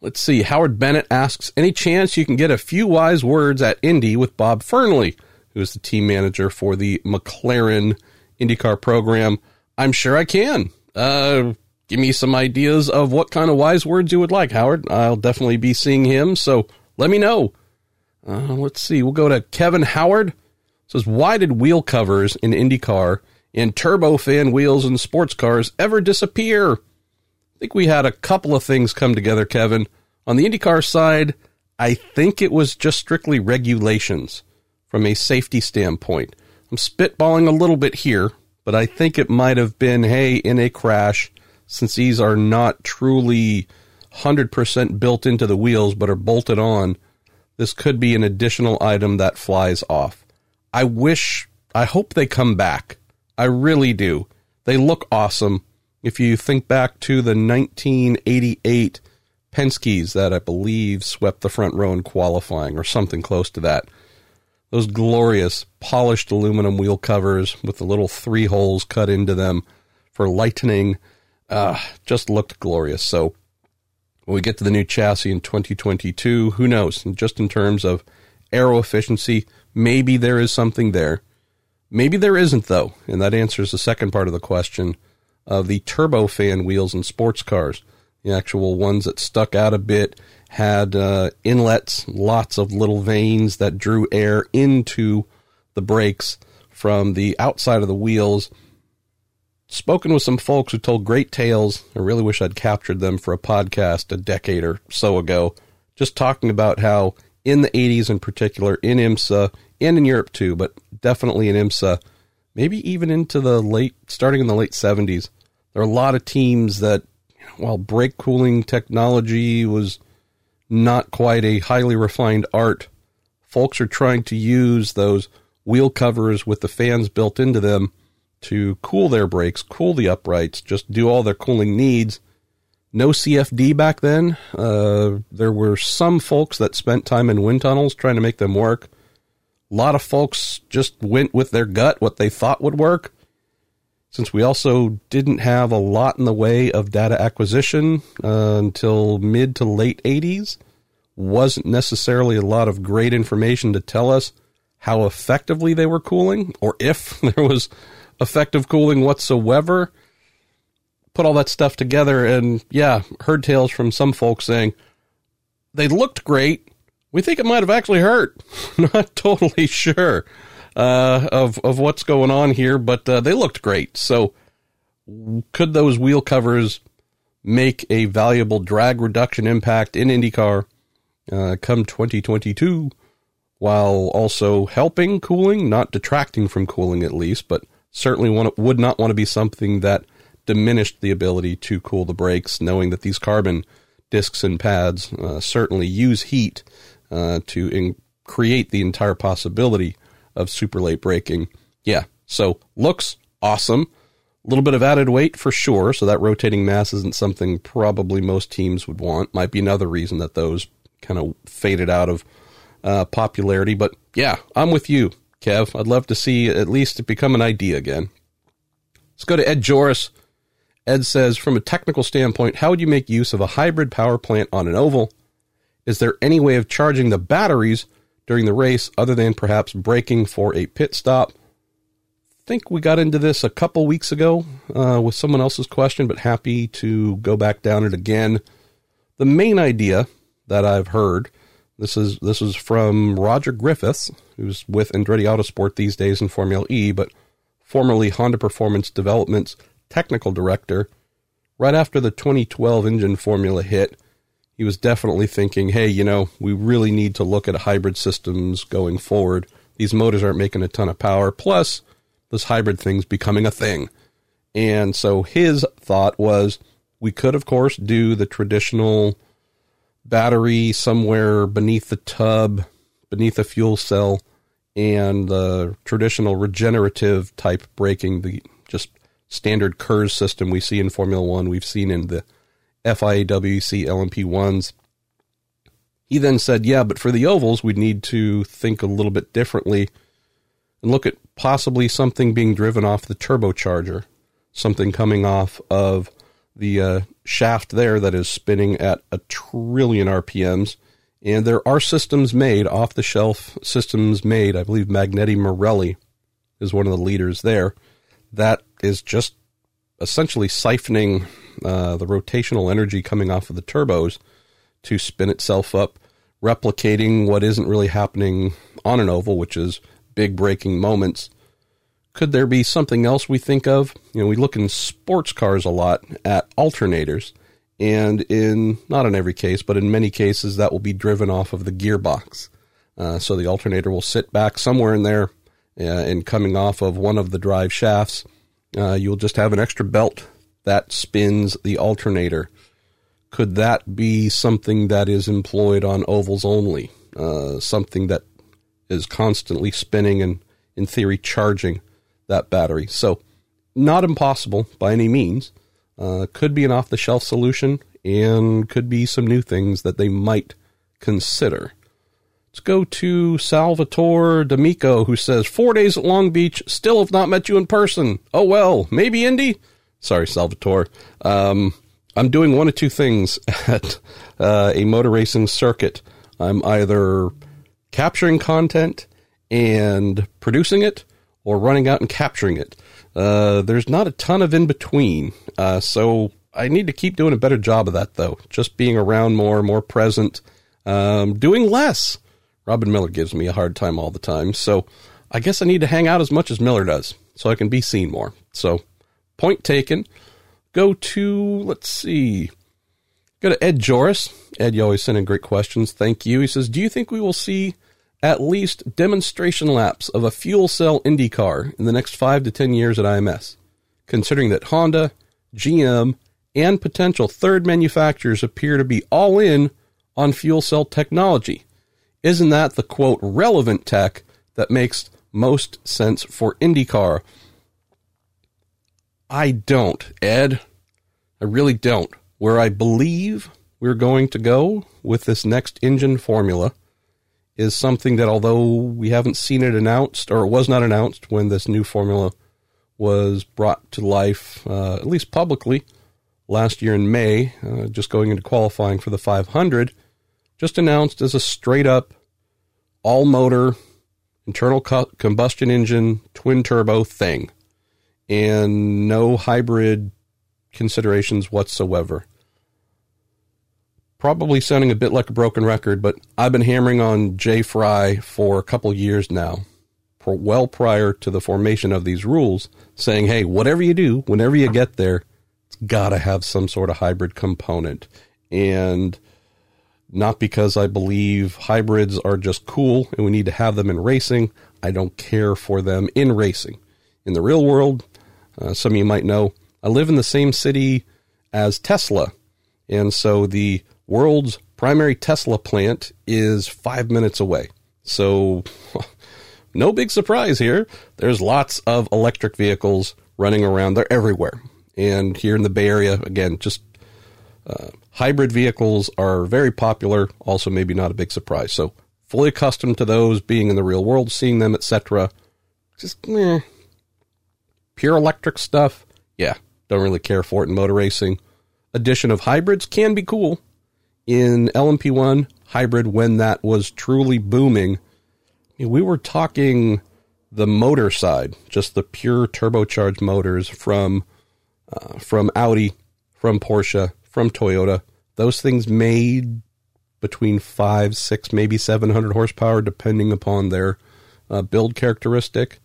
Let's see. Howard Bennett asks Any chance you can get a few wise words at Indy with Bob Fernley, who is the team manager for the McLaren IndyCar program? I'm sure I can. Uh, give me some ideas of what kind of wise words you would like, Howard. I'll definitely be seeing him. So let me know. Uh, let's see. We'll go to Kevin Howard. says, why did wheel covers in IndyCar and turbofan wheels in sports cars ever disappear? I think we had a couple of things come together, Kevin. On the IndyCar side, I think it was just strictly regulations from a safety standpoint. I'm spitballing a little bit here, but I think it might have been hey, in a crash, since these are not truly 100% built into the wheels but are bolted on, this could be an additional item that flies off. I wish, I hope they come back. I really do. They look awesome. If you think back to the 1988 Penske's that I believe swept the front row in qualifying or something close to that those glorious polished aluminum wheel covers with the little three holes cut into them for lightening uh, just looked glorious. So when we get to the new chassis in 2022, who knows? And just in terms of aero efficiency, maybe there is something there. Maybe there isn't, though. And that answers the second part of the question of the turbofan wheels in sports cars, the actual ones that stuck out a bit had uh, inlets, lots of little vanes that drew air into the brakes from the outside of the wheels. Spoken with some folks who told great tales. I really wish I'd captured them for a podcast a decade or so ago, just talking about how in the 80s in particular, in IMSA and in Europe too, but definitely in IMSA, maybe even into the late, starting in the late 70s, there are a lot of teams that, while brake cooling technology was not quite a highly refined art. Folks are trying to use those wheel covers with the fans built into them to cool their brakes, cool the uprights, just do all their cooling needs. No CFD back then. Uh, there were some folks that spent time in wind tunnels trying to make them work. A lot of folks just went with their gut, what they thought would work. Since we also didn't have a lot in the way of data acquisition uh, until mid to late 80s, wasn't necessarily a lot of great information to tell us how effectively they were cooling or if <laughs> there was effective cooling whatsoever. Put all that stuff together and yeah, heard tales from some folks saying they looked great. We think it might have actually hurt. <laughs> Not totally sure uh, of of what's going on here, but uh, they looked great. So, could those wheel covers make a valuable drag reduction impact in IndyCar uh, come 2022, while also helping cooling, not detracting from cooling at least, but certainly want, would not want to be something that diminished the ability to cool the brakes, knowing that these carbon discs and pads uh, certainly use heat uh, to in- create the entire possibility of super late braking. Yeah, so looks awesome. A little bit of added weight for sure, so that rotating mass isn't something probably most teams would want. Might be another reason that those kind of faded out of uh, popularity. But yeah, I'm with you, Kev. I'd love to see at least it become an idea again. Let's go to Ed Joris. Ed says, from a technical standpoint, how would you make use of a hybrid power plant on an oval? Is there any way of charging the batteries during the race other than perhaps braking for a pit stop? I think we got into this a couple weeks ago uh, with someone else's question, but happy to go back down it again. The main idea that I've heard, this is this is from Roger Griffiths, who's with Andretti Autosport these days in Formula E, but formerly Honda Performance Development's technical director. Right after the 2012 engine formula hit, he was definitely thinking, hey, you know, we really need to look at hybrid systems going forward. These motors aren't making a ton of power. Plus, this hybrid thing's becoming a thing. And so his thought was we could, of course, do the traditional battery somewhere beneath the tub, beneath a fuel cell, and the traditional regenerative type braking, the just standard KERS system we see in Formula One, we've seen in the FIA WEC LMP1s. He then said, yeah, but for the ovals, we'd need to think a little bit differently and look at possibly something being driven off the turbocharger, something coming off of the uh, shaft there that is spinning at a trillion RPMs. And there are systems made, off the shelf systems made. I believe Magneti Marelli is one of the leaders there. That is just essentially siphoning uh, the rotational energy coming off of the turbos to spin itself up replicating what isn't really happening on an oval, which is big braking moments. Could there be something else we think of? You know, we look in sports cars a lot at alternators, and in not in every case, but in many cases, that will be driven off of the gearbox. Uh, so the alternator will sit back somewhere in there, uh, and coming off of one of the drive shafts, uh, you'll just have an extra belt that spins the alternator. Could that be something that is employed on ovals only? Uh, something that is constantly spinning and, in theory, charging that battery. So, not impossible by any means. Uh, could be an off the shelf solution and could be some new things that they might consider. Let's go to Salvatore D'Amico, who says, Four days at Long Beach, still have not met you in person. Oh well, maybe Indy? Sorry, Salvatore. Um, I'm doing one of two things <laughs> at uh, a motor racing circuit. I'm either capturing content and producing it, or running out and capturing it. Uh, there's not a ton of in between, uh, so I need to keep doing a better job of that, though. Just being around more, more present, um, doing less. Robin Miller gives me a hard time all the time, so I guess I need to hang out as much as Miller does, so I can be seen more. So, point taken. Go to let's see. Go to Ed Joris. Ed, you always send in great questions. Thank you. He says, "Do you think we will see?" At least demonstration laps of a fuel cell Indy car in the next five to ten years at IMS, considering that Honda, GM, and potential third manufacturers appear to be all in on fuel cell technology. Isn't that the quote relevant tech that makes most sense for IndyCar? I don't, Ed. I really don't. Where I believe we're going to go with this next engine formula is something that, although we haven't seen it announced, or it was not announced when this new formula was brought to life, uh, at least publicly, last year in May, uh, just going into qualifying for the 500, just announced as a straight up all motor internal co- combustion engine twin turbo thing. And no hybrid considerations whatsoever probably sounding a bit like a broken record, but I've been hammering on Jay Frye for a couple years now, well prior to the formation of these rules, saying, hey, whatever you do, whenever you get there, it's got to have some sort of hybrid component. And not because I believe hybrids are just cool and we need to have them in racing. I don't care for them in racing. In the real world, uh, some of you might know, I live in the same city as Tesla. And so the world's primary Tesla plant is five minutes away. So, <laughs> no big surprise here. There's lots of electric vehicles running around. They're everywhere. And here in the Bay Area, again, just uh, hybrid vehicles are very popular. Also, maybe not a big surprise. So, fully accustomed to those, being in the real world, seeing them, etc. Just eh. pure electric stuff. Yeah, don't really care for it in motor racing. Addition of hybrids can be cool in LMP1 hybrid when that was truly booming, we were talking the motor side, just the pure turbocharged motors from uh, from Audi, from Porsche, from Toyota. Those things made between five, six, maybe seven hundred horsepower, depending upon their uh, build characteristic.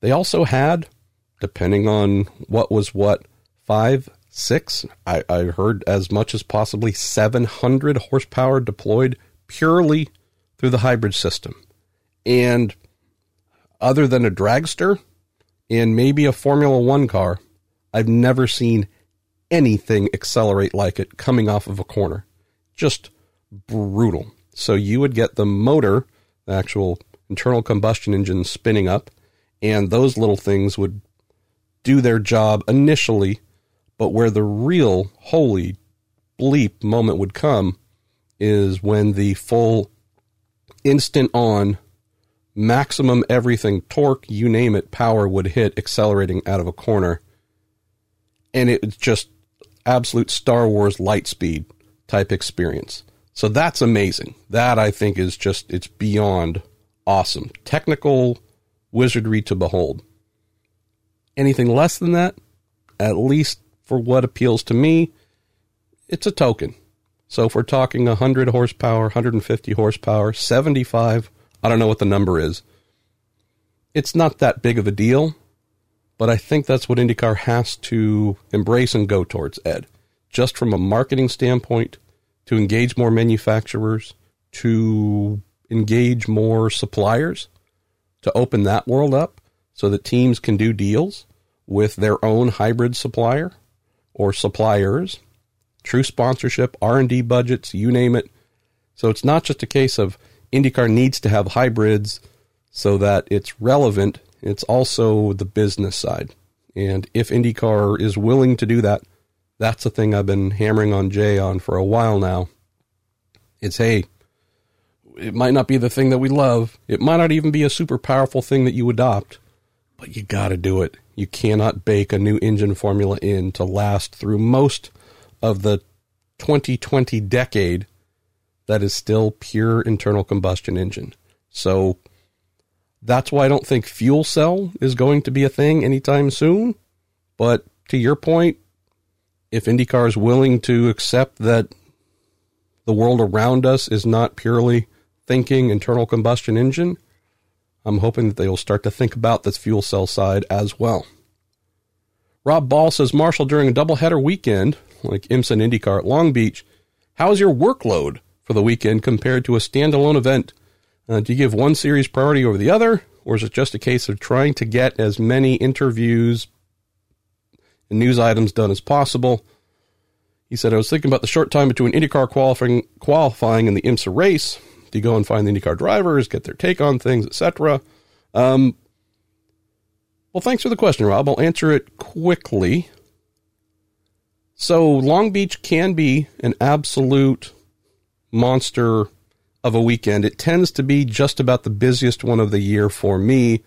They also had, depending on what was what, five, six. I, I heard as much as possibly 700 horsepower deployed purely through the hybrid system. And other than a dragster and maybe a Formula One car, I've never seen anything accelerate like it coming off of a corner. Just brutal. So you would get the motor, the actual internal combustion engine spinning up, and those little things would do their job initially but where the real holy bleep moment would come is when the full instant on maximum everything torque, you name it, power would hit accelerating out of a corner. And it's just absolute Star Wars light speed type experience. So that's amazing. That I think is just, it's beyond awesome. Technical wizardry to behold. Anything less than that, at least for what appeals to me, it's a token. So if we're talking 100 horsepower, 150 horsepower, 75, I don't know what the number is. It's not that big of a deal, but I think that's what IndyCar has to embrace and go towards, Ed. Just from a marketing standpoint, to engage more manufacturers, to engage more suppliers, to open that world up so that teams can do deals with their own hybrid supplier or suppliers true sponsorship, R&D budgets, you name it. So it's not just a case of IndyCar needs to have hybrids so that it's relevant. It's also the business side. And if IndyCar is willing to do that, that's the thing I've been hammering on Jay on for a while now. It's hey, it might not be the thing that we love. It might not even be a super powerful thing that you adopt, but you got to do it. You cannot bake a new engine formula in to last through most of the 2020 decade that is still pure internal combustion engine. So that's why I don't think fuel cell is going to be a thing anytime soon. But to your point, if IndyCar is willing to accept that the world around us is not purely thinking internal combustion engine, I'm hoping that they will start to think about this fuel cell side as well. Rob Ball says Marshall during a doubleheader weekend like IMSA and IndyCar at Long Beach, how's your workload for the weekend compared to a standalone event? Uh, do you give one series priority over the other, or is it just a case of trying to get as many interviews and news items done as possible? He said, I was thinking about the short time between IndyCar qualifying, qualifying and the IMSA race. You go and find the IndyCar drivers, get their take on things, etc.? Um, well, thanks for the question, Rob. I'll answer it quickly. So Long Beach can be an absolute monster of a weekend. It tends to be just about the busiest one of the year for me.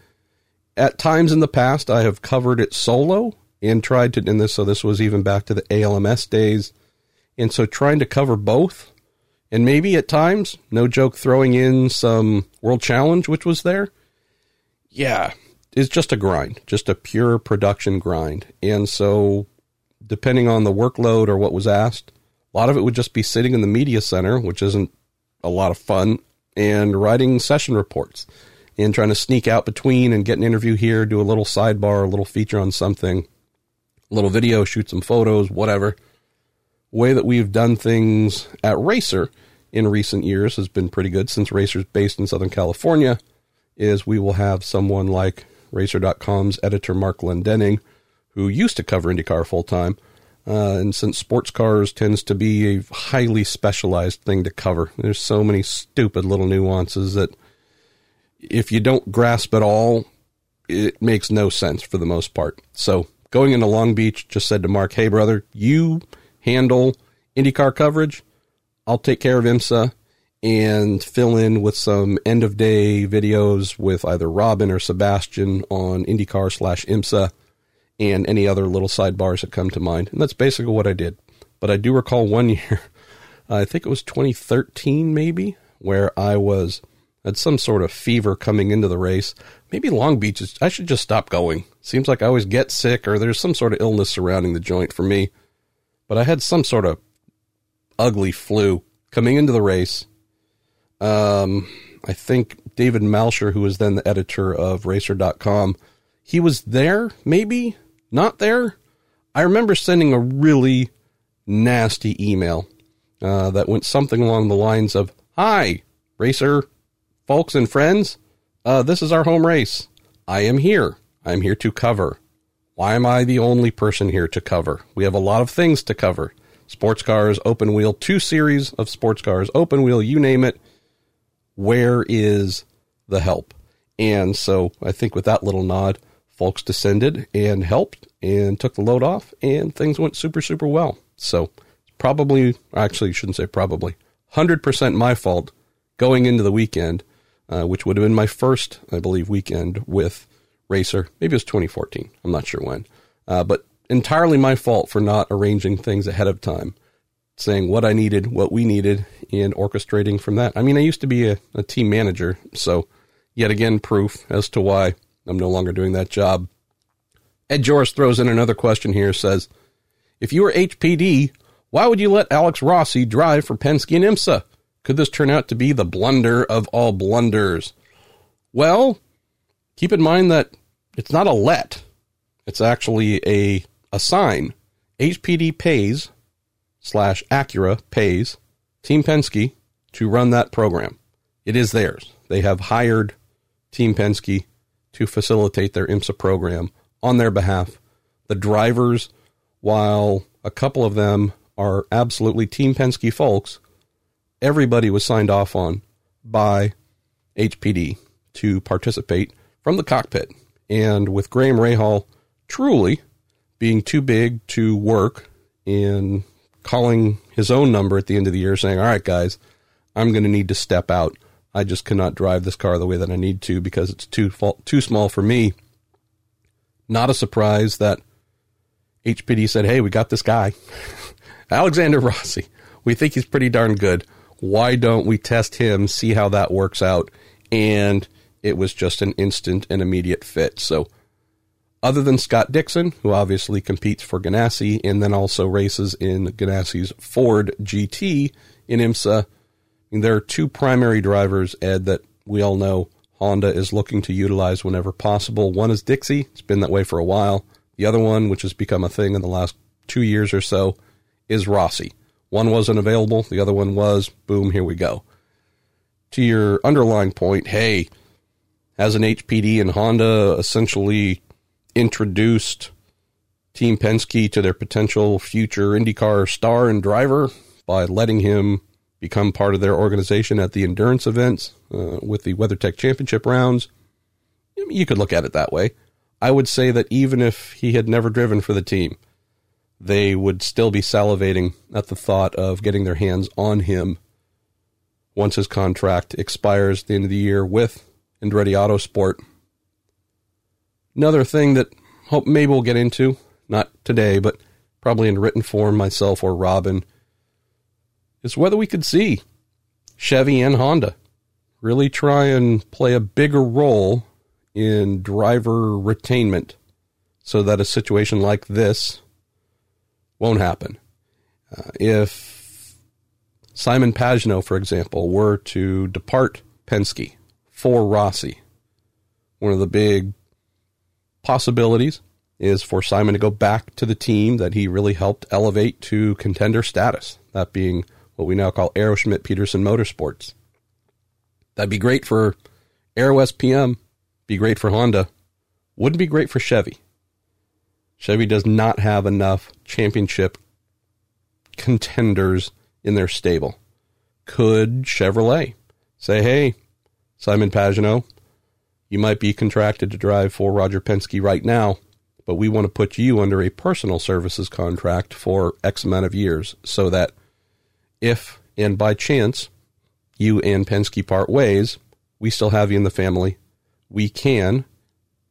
At times in the past, I have covered it solo and tried to, in this, so this was even back to the ALMS days. And so trying to cover both, and maybe at times, no joke, throwing in some World Challenge, which was there. Yeah, is just a grind, just a pure production grind. And so depending on the workload or what was asked, a lot of it would just be sitting in the media center, which isn't a lot of fun, and writing session reports and trying to sneak out between and get an interview here, do a little sidebar, a little feature on something, a little video, shoot some photos, whatever. Way that we've done things at Racer in recent years has been pretty good since Racer's based in Southern California. Is we will have someone like Racer.com's editor Mark Glendenning who used to cover IndyCar full time. Uh, and since sports cars tends to be a highly specialized thing to cover, there's so many stupid little nuances that if you don't grasp it all, it makes no sense for the most part. So going into Long Beach, just said to Mark, hey, brother, you handle IndyCar coverage. I'll take care of IMSA and fill in with some end of day videos with either Robin or Sebastian on IndyCar slash IMSA and any other little sidebars that come to mind. And that's basically what I did. But I do recall one <laughs> year, I think it was 2013 maybe, where I was had some sort of fever coming into the race. Maybe Long Beach is, I should just stop going. Seems like I always get sick or there's some sort of illness surrounding the joint for me. But I had some sort of ugly flu coming into the race. Um, I think David Malsher, who was then the editor of Racer.com, he was there, maybe not there. I remember sending a really nasty email uh, that went something along the lines of Hi, racer folks and friends. Uh, this is our home race. I am here. I'm here to cover. Why am I the only person here to cover? We have a lot of things to cover. Sports cars, open wheel, two series of sports cars, open wheel, you name it. Where is the help? And so I think with that little nod, folks descended and helped and took the load off, and things went super, super well. So, probably, actually, shouldn't say probably, 100% my fault going into the weekend, uh, which would have been my first, I believe, weekend with Racer. Maybe it was 2014. I'm not sure when. Uh, but entirely my fault for not arranging things ahead of time, saying what I needed, what we needed, and orchestrating from that. I mean, I used to be a, a team manager, so yet again, proof as to why I'm no longer doing that job. Ed Joris throws in another question here says, if you were HPD, Why would you let Alex Rossi drive for Penske and IMSA? Could this turn out to be the blunder of all blunders? Well, keep in mind that it's not a let. It's actually a, a sign. HPD pays slash Acura pays Team Penske to run that program. It is theirs. They have hired Team Penske to facilitate their IMSA program on their behalf. The drivers, while a couple of them are absolutely Team Penske folks, everybody was signed off on by HPD to participate from the cockpit. And with Graham Rahal truly being too big to work and calling his own number at the end of the year saying, All right, guys, I'm going to need to step out. I just cannot drive this car the way that I need to because it's too too small for me. Not a surprise that HPD said, "Hey, we got this guy, <laughs> Alexander Rossi. We think he's pretty darn good. Why don't we test him, see how that works out?" And it was just an instant and immediate fit. So, other than Scott Dixon, who obviously competes for Ganassi and then also races in Ganassi's Ford GT in IMSA there are two primary drivers, Ed, that we all know Honda is looking to utilize whenever possible. One is Dixie. It's been that way for a while. The other one, which has become a thing in the last two years or so, is Rossi. One wasn't available. The other one was. Boom, here we go. To your underlying point, hey, has an HPD and Honda essentially introduced Team Penske to their potential future IndyCar star and driver by letting him become part of their organization at the endurance events uh, with the WeatherTech Championship rounds. You could look at it that way. I would say that even if he had never driven for the team, they would still be salivating at the thought of getting their hands on him once his contract expires at the end of the year with Andretti Autosport. Another thing that hope maybe we'll get into, not today, but probably in written form, myself or Robin – is whether we could see Chevy and Honda really try and play a bigger role in driver retainment so that a situation like this won't happen. Uh, if Simon Pagenaud, for example, were to depart Penske for Rossi, one of the big possibilities is for Simon to go back to the team that he really helped elevate to contender status, that being what we now call Arrow Schmidt Peterson Motorsports. That'd be great for Arrow SPM, be great for Honda, wouldn't be great for Chevy. Chevy does not have enough championship contenders in their stable. Could Chevrolet say, hey, Simon Pagenaud, you might be contracted to drive for Roger Penske right now, but we want to put you under a personal services contract for X amount of years so that if and by chance you and Penske part ways, we still have you in the family. We can,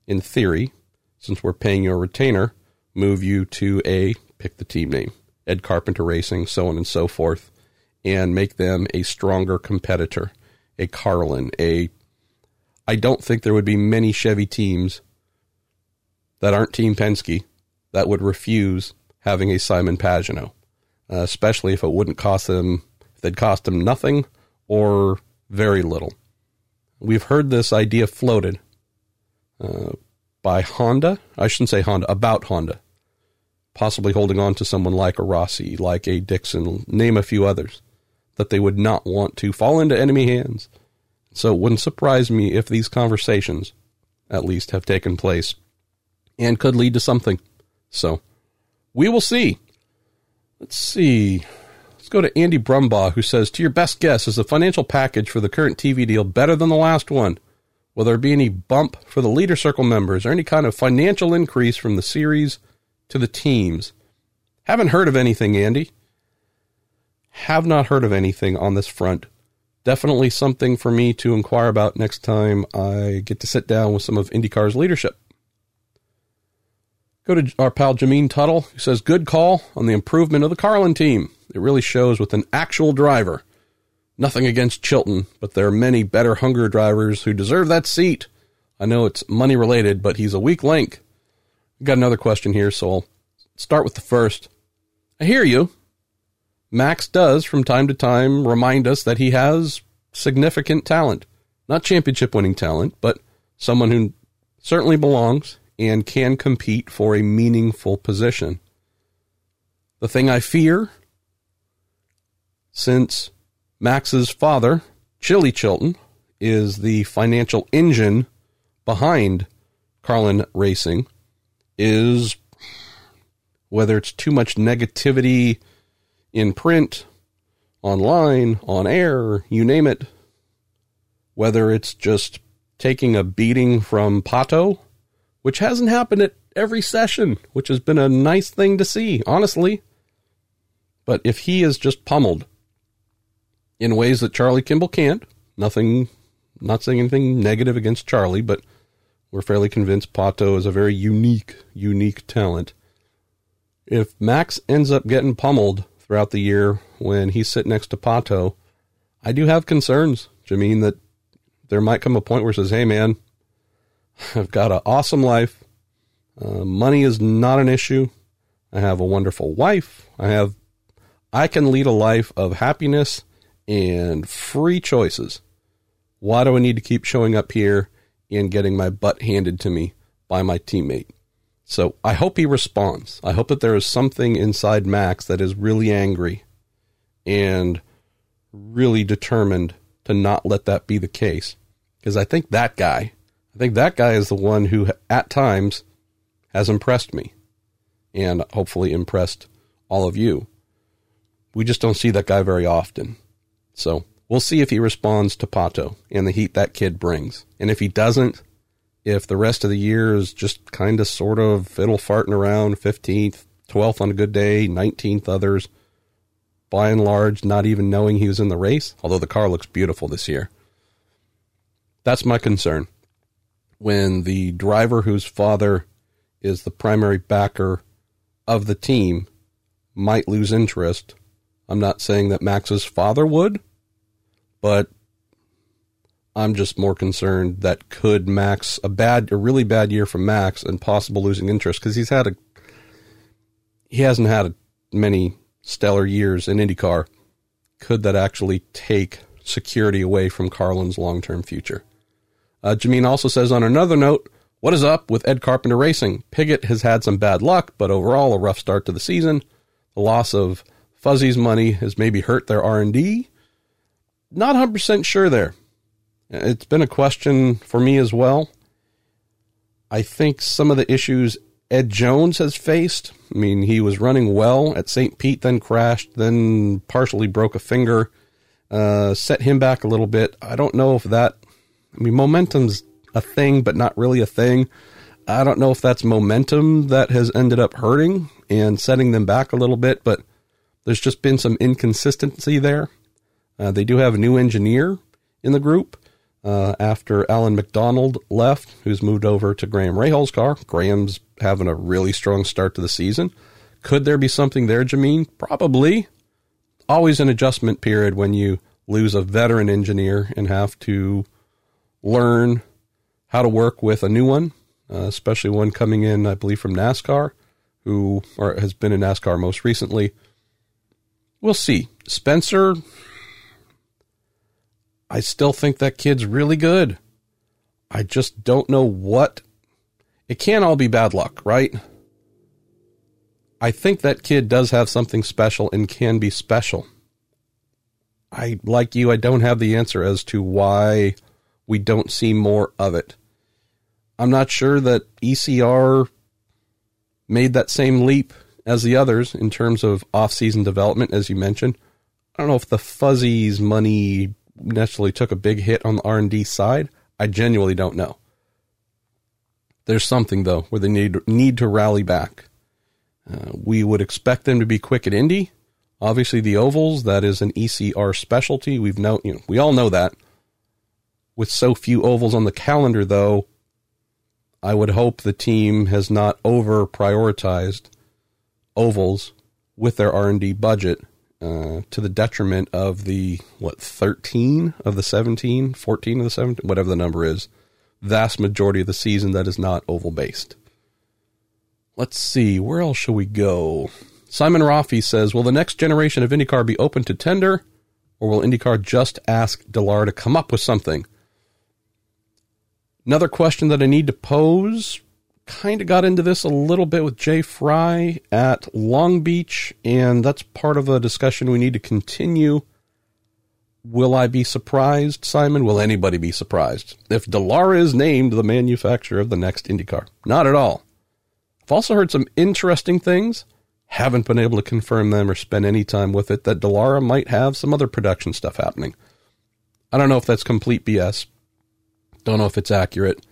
in theory, since we're paying you a retainer, move you to a pick the team name, Ed Carpenter Racing, so on and so forth, and make them a stronger competitor, a Carlin, a. I don't think there would be many Chevy teams that aren't Team Penske that would refuse having a Simon Pagenaud uh, especially if it wouldn't cost them, if they'd cost them nothing or very little. We've heard this idea floated uh, by Honda. I shouldn't say Honda, about Honda. Possibly holding on to someone like a Rossi, like a Dixon, name a few others, that they would not want to fall into enemy hands. So it wouldn't surprise me if these conversations, at least, have taken place and could lead to something. So we will see. Let's see. Let's go to Andy Brumbaugh, who says, To your best guess, is the financial package for the current TV deal better than the last one? Will there be any bump for the leader circle members or any kind of financial increase from the series to the teams? Haven't heard of anything, Andy. Have not heard of anything on this front. Definitely something for me to inquire about next time I get to sit down with some of IndyCar's leadership. Go to our pal Jameen Tuttle, who says, Good call on the improvement of the Carlin team. It really shows with an actual driver. Nothing against Chilton, but there are many better hunger drivers who deserve that seat. I know it's money related, but he's a weak link. Got another question here, so I'll start with the first. I hear you. Max does from time to time remind us that he has significant talent. Not championship winning talent, but someone who certainly belongs and can compete for a meaningful position. The thing I fear, since Max's father, Chili Chilton, is the financial engine behind Carlin Racing, is whether it's too much negativity in print, online, on air, you name it, whether it's just taking a beating from Pato, which hasn't happened at every session, which has been a nice thing to see, honestly. But if he is just pummeled in ways that Charlie Kimball can't, nothing, not saying anything negative against Charlie, but we're fairly convinced Pato is a very unique, unique talent. If Max ends up getting pummeled throughout the year when he's sitting next to Pato, I do have concerns, Jameen, that there might come a point where he says, hey, man, I've got an awesome life. Uh, money is not an issue. I have a wonderful wife. I have, I can lead a life of happiness and free choices. Why do I need to keep showing up here and getting my butt handed to me by my teammate? So I hope he responds. I hope that there is something inside Max that is really angry and really determined to not let that be the case. Because I think that guy, I think that guy is the one who at times has impressed me and hopefully impressed all of you. We just don't see that guy very often. So we'll see if he responds to Pato and the heat that kid brings. And if he doesn't, if the rest of the year is just kind of sort of fiddle farting around 15th, 12th on a good day, 19th others, by and large, not even knowing he was in the race, although the car looks beautiful this year. That's my concern. When the driver whose father is the primary backer of the team might lose interest. I'm not saying that Max's father would, but I'm just more concerned that could Max a bad a really bad year for Max and possible losing interest because he's had a he hasn't had many stellar years in IndyCar. Could that actually take security away from Carlin's long term future? Uh, Jameen also says on another note, what is up with Ed Carpenter Racing? Pigot has had some bad luck, but overall a rough start to the season. The loss of Fuzzy's money has maybe hurt their R and D. Not 100% sure there. It's been a question for me as well. I think some of the issues Ed Jones has faced. I mean, he was running well at St. Pete, then crashed, then partially broke a finger, uh, set him back a little bit. I don't know if that, I mean, momentum's a thing, but not really a thing. I don't know if that's momentum that has ended up hurting and setting them back a little bit, but there's just been some inconsistency there. Uh, they do have a new engineer in the group uh, after Allen McDonald left, who's moved over to Graham Rahal's car. Graham's having a really strong start to the season. Could there be something there, Jameen? Probably. Always an adjustment period when you lose a veteran engineer and have to learn how to work with a new one, uh, especially one coming in, I believe, from NASCAR, who or has been in NASCAR most recently. We'll see. Spencer, I still think that kid's really good. I just don't know what. It can't all be bad luck, right? I think that kid does have something special and can be special. I, like you, I don't have the answer as to why we don't see more of it. I'm not sure that ECR made that same leap as the others in terms of off-season development, as you mentioned. I don't know if the Fuzzies money necessarily took a big hit on the R&D side. I genuinely don't know. There's something though where they need need to rally back. Uh, we would expect them to be quick at Indy. Obviously, the ovals that is an ECR specialty. We've know you know we all know that. With so few ovals on the calendar, though, I would hope the team has not over prioritized ovals with their R and D budget uh, to the detriment of the what 13 of the 17 14 of the 17 whatever the number is vast majority of the season that is not oval based let's see where else shall we go Simon Rafi says, Will the next generation of IndyCar be open to tender, or will IndyCar just ask Dallara to come up with something? Another question that I need to pose kind of got into this a little bit with Jay Frye at Long Beach, and that's part of a discussion we need to continue. Will I be surprised, Simon? Will anybody be surprised if Dallara is named the manufacturer of the next IndyCar? Not at all. I've also heard some interesting things. Haven't been able to confirm them or spend any time with it that Dallara might have some other production stuff happening. I don't know if that's complete BS. Don't know if it's accurate.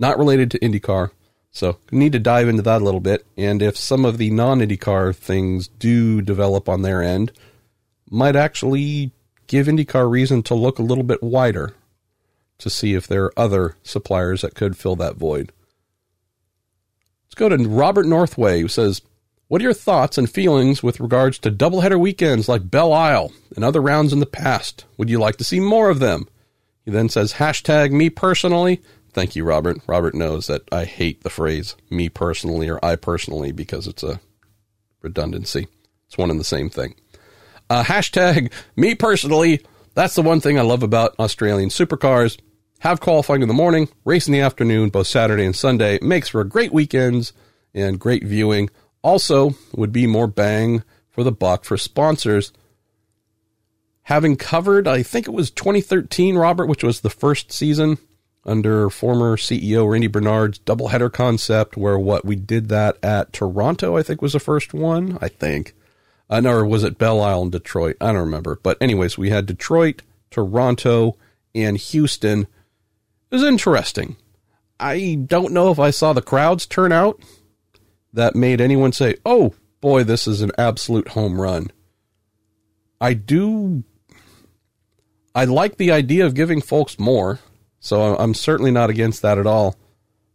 Not related to IndyCar. So need to dive into that a little bit. And if some of the non IndyCar things do develop on their end, might actually give IndyCar reason to look a little bit wider to see if there are other suppliers that could fill that void. Let's go to Robert Northway, who says, What are your thoughts and feelings with regards to doubleheader weekends like Belle Isle and other rounds in the past? Would you like to see more of them? He then says, hashtag me personally. Thank you, Robert. Robert knows that I hate the phrase me personally or I personally because it's a redundancy. It's one and the same thing. Uh, hashtag me personally. That's the one thing I love about Australian supercars. Have qualifying in the morning, race in the afternoon, both Saturday and Sunday. makes for great weekends and great viewing. Also, would be more bang for the buck for sponsors having covered, I think it was 2013, Robert, which was the first season under former CEO Randy Bernard's doubleheader concept, where what we did that at Toronto, I think was the first one. I think, uh, no, or was it Belle Isle and Detroit? I don't remember. But anyways, we had Detroit, Toronto, and Houston. It was interesting. I don't know if I saw the crowds turn out that made anyone say, "Oh boy, this is an absolute home run." I do I like the idea of giving folks more, so I'm certainly not against that at all.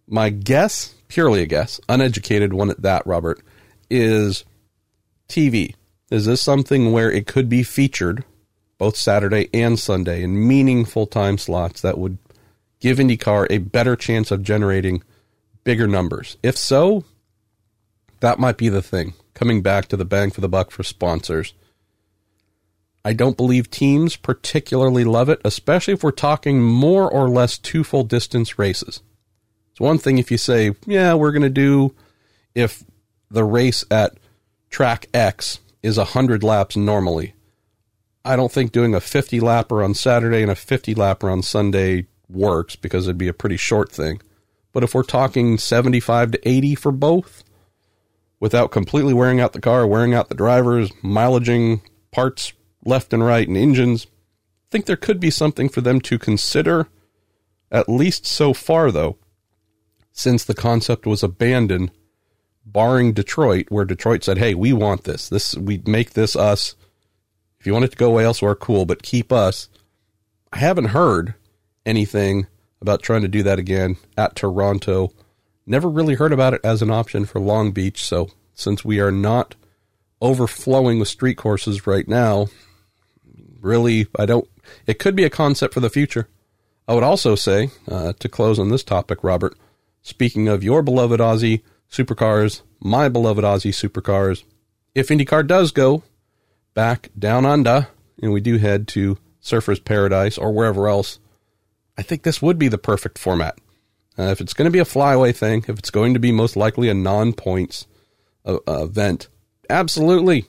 My guess, purely a guess, uneducated one at that, Robert, is TV. Is this something where it could be featured both Saturday and Sunday in meaningful time slots that would give IndyCar a better chance of generating bigger numbers? If so, that might be the thing. Coming back to the bang for the buck for sponsors I don't believe teams particularly love it, especially if we're talking more or less two full distance races. It's one thing if you say, yeah, we're going to do, if the race at track X is 100 laps normally. I don't think doing a 50 lapper on Saturday and a 50 lapper on Sunday works because it'd be a pretty short thing. But if we're talking 75 to 80 for both, without completely wearing out the car, wearing out the drivers, mileaging parts left and right and engines. I think there could be something for them to consider, at least so far, though, since the concept was abandoned, barring Detroit, where Detroit said, "Hey, we want this. This we make this us. If you want it to go away elsewhere, cool, but keep us." I haven't heard anything about trying to do that again at Toronto. Never really heard about it as an option for Long Beach. So since we are not overflowing with street courses right now, really, I don't. It could be a concept for the future. I would also say, uh, to close on this topic, Robert, speaking of your beloved Aussie supercars, my beloved Aussie supercars, if IndyCar does go back down under and we do head to Surfer's Paradise or wherever else, I think this would be the perfect format. Uh, if it's going to be a flyaway thing, if it's going to be most likely a non points uh, event, absolutely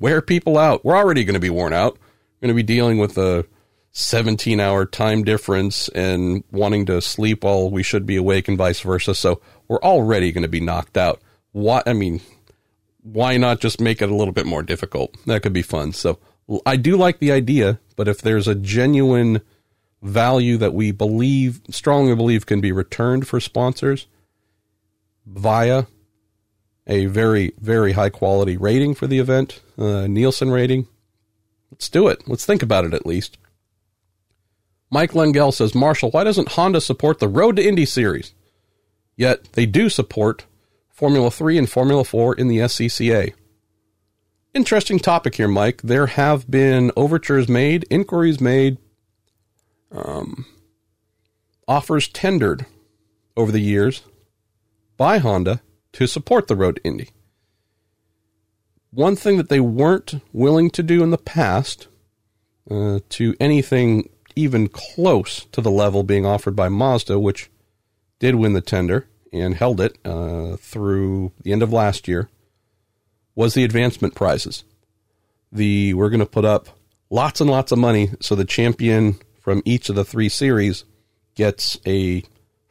wear people out. We're already going to be worn out going to be dealing with a 17 hour time difference and wanting to sleep while we should be awake and vice versa. So we're already going to be knocked out. Why? I mean, why not just make it a little bit more difficult? That could be fun. So I do like the idea, but if there's a genuine value that we believe, strongly believe can be returned for sponsors via a very, very high quality rating for the event, uh, Nielsen rating, Let's do it. Let's think about it at least. Mike Lengel says, Marshall, why doesn't Honda support the Road to Indy series? Yet they do support Formula 3 and Formula 4 in the SCCA. Interesting topic here, Mike. There have been overtures made, inquiries made, um, offers tendered over the years by Honda to support the Road to Indy one thing that they weren't willing to do in the past uh, to anything even close to the level being offered by Mazda, which did win the tender and held it uh, through the end of last year, was the advancement prizes. The we're going to put up lots and lots of money so the champion from each of the three series gets a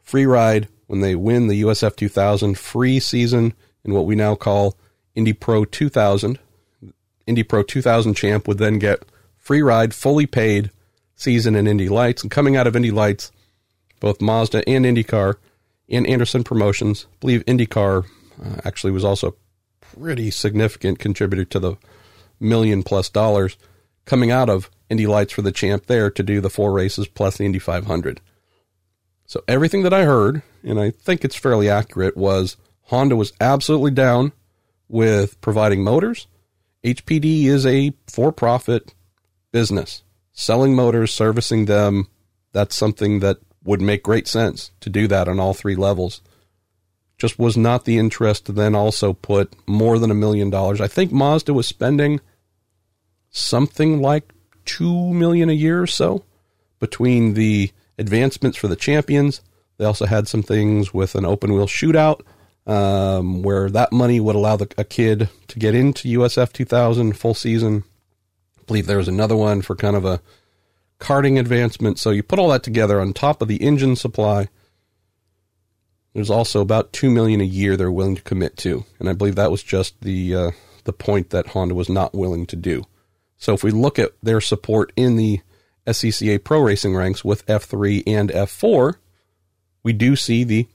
free ride when they win the USF 2000 free season in what we now call Indy Pro 2000. Indy Pro 2000 champ would then get free ride, fully paid season in Indy Lights. And coming out of Indy Lights, both Mazda and IndyCar and Andersen Promotions, I believe IndyCar uh, actually was also a pretty significant contributor to the million plus dollars coming out of Indy Lights for the champ there to do the four races plus the Indy 500. So everything that I heard, and I think it's fairly accurate, was Honda was absolutely down with providing motors. HPD is a for profit business. Selling motors, servicing them, that's something that would make great sense to do that on all three levels. Just was not the interest to then also put more than a million dollars. I think Mazda was spending something like two million a year or so between the advancements for the champions. They also had some things with an open wheel shootout um, where that money would allow the, a kid to get into USF 2000 full season. I believe there was another one for kind of a karting advancement. So you put all that together on top of the engine supply. There's also about two million a year they're willing to commit to, and I believe that was just the uh, the point that Honda was not willing to do. So if we look at their support in the SCCA Pro Racing ranks with F3 and F4, we do see the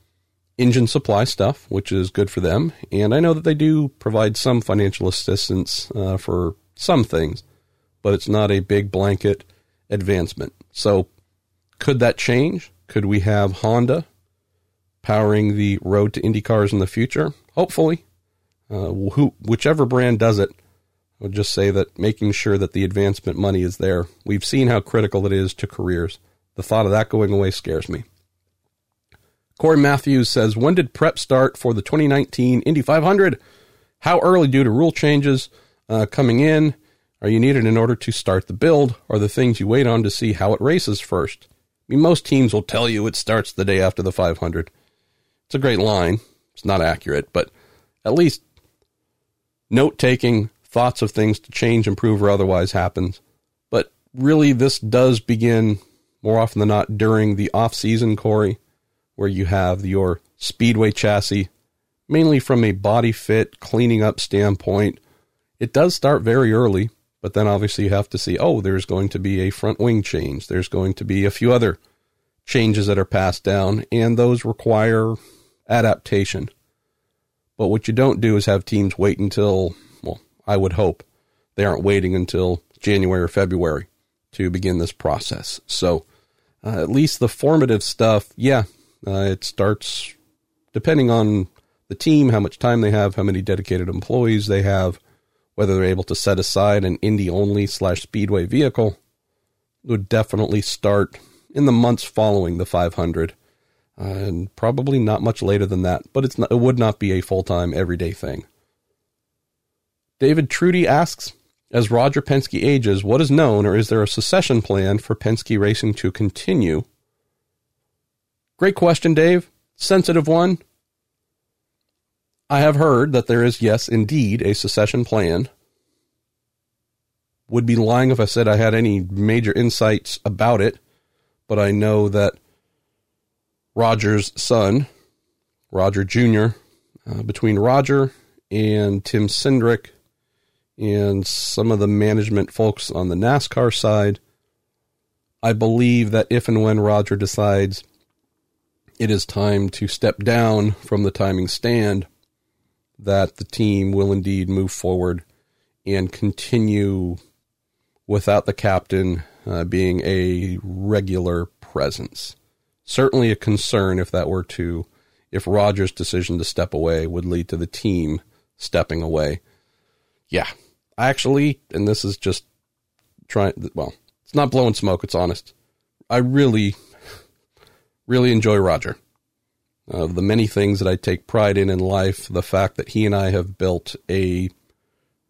engine supply stuff, which is good for them. And I know that they do provide some financial assistance uh, for some things, but it's not a big blanket advancement. So, could that change? Could we have Honda powering the road to Indy cars in the future? Hopefully. Uh, whichever brand does it, I would just say that making sure that the advancement money is there. We've seen how critical it is to careers. The thought of that going away scares me. Corey Matthews says, When did prep start for the 2019 Indy 500? How early due to rule changes uh, coming in are you needed in order to start the build? Are the things you wait on to see how it races first? I mean, most teams will tell you it starts the day after the 500. It's a great line. It's not accurate, but at least note taking, thoughts of things to change, improve, or otherwise happens. But really, this does begin more often than not during the off season, Corey where you have your speedway chassis, mainly from a body fit cleaning up standpoint. It does start very early, but then obviously you have to see, oh, there's going to be a front wing change. There's going to be a few other changes that are passed down, and those require adaptation. But what you don't do is have teams wait until, well, I would hope they aren't waiting until January or February to begin this process. So, uh, at least the formative stuff, yeah, uh, it starts depending on the team, how much time they have, how many dedicated employees they have, whether they're able to set aside an Indy only slash speedway vehicle. It Would definitely start in the months following the 500, uh, and probably not much later than that. But it's not, it would not be a full time everyday thing. David Trudy asks, as Roger Penske ages, what is known, or is there a succession plan for Penske Racing to continue Great question, Dave. Sensitive one. I have heard that there is, yes, indeed, a secession plan. Would be lying if I said I had any major insights about it, but I know that Roger's son, Roger Jr., uh, between Roger and Tim Cindric and some of the management folks on the NASCAR side, I believe that if and when Roger decides it is time to step down from the timing stand, that the team will indeed move forward and continue without the captain uh, being a regular presence. Certainly a concern if that were to, if Rogers' decision to step away would lead to the team stepping away. Yeah, I actually, and this is just trying, well, it's not blowing smoke, it's honest. I really really enjoy Roger. Of the many things that I take pride in in life, the fact that he and I have built a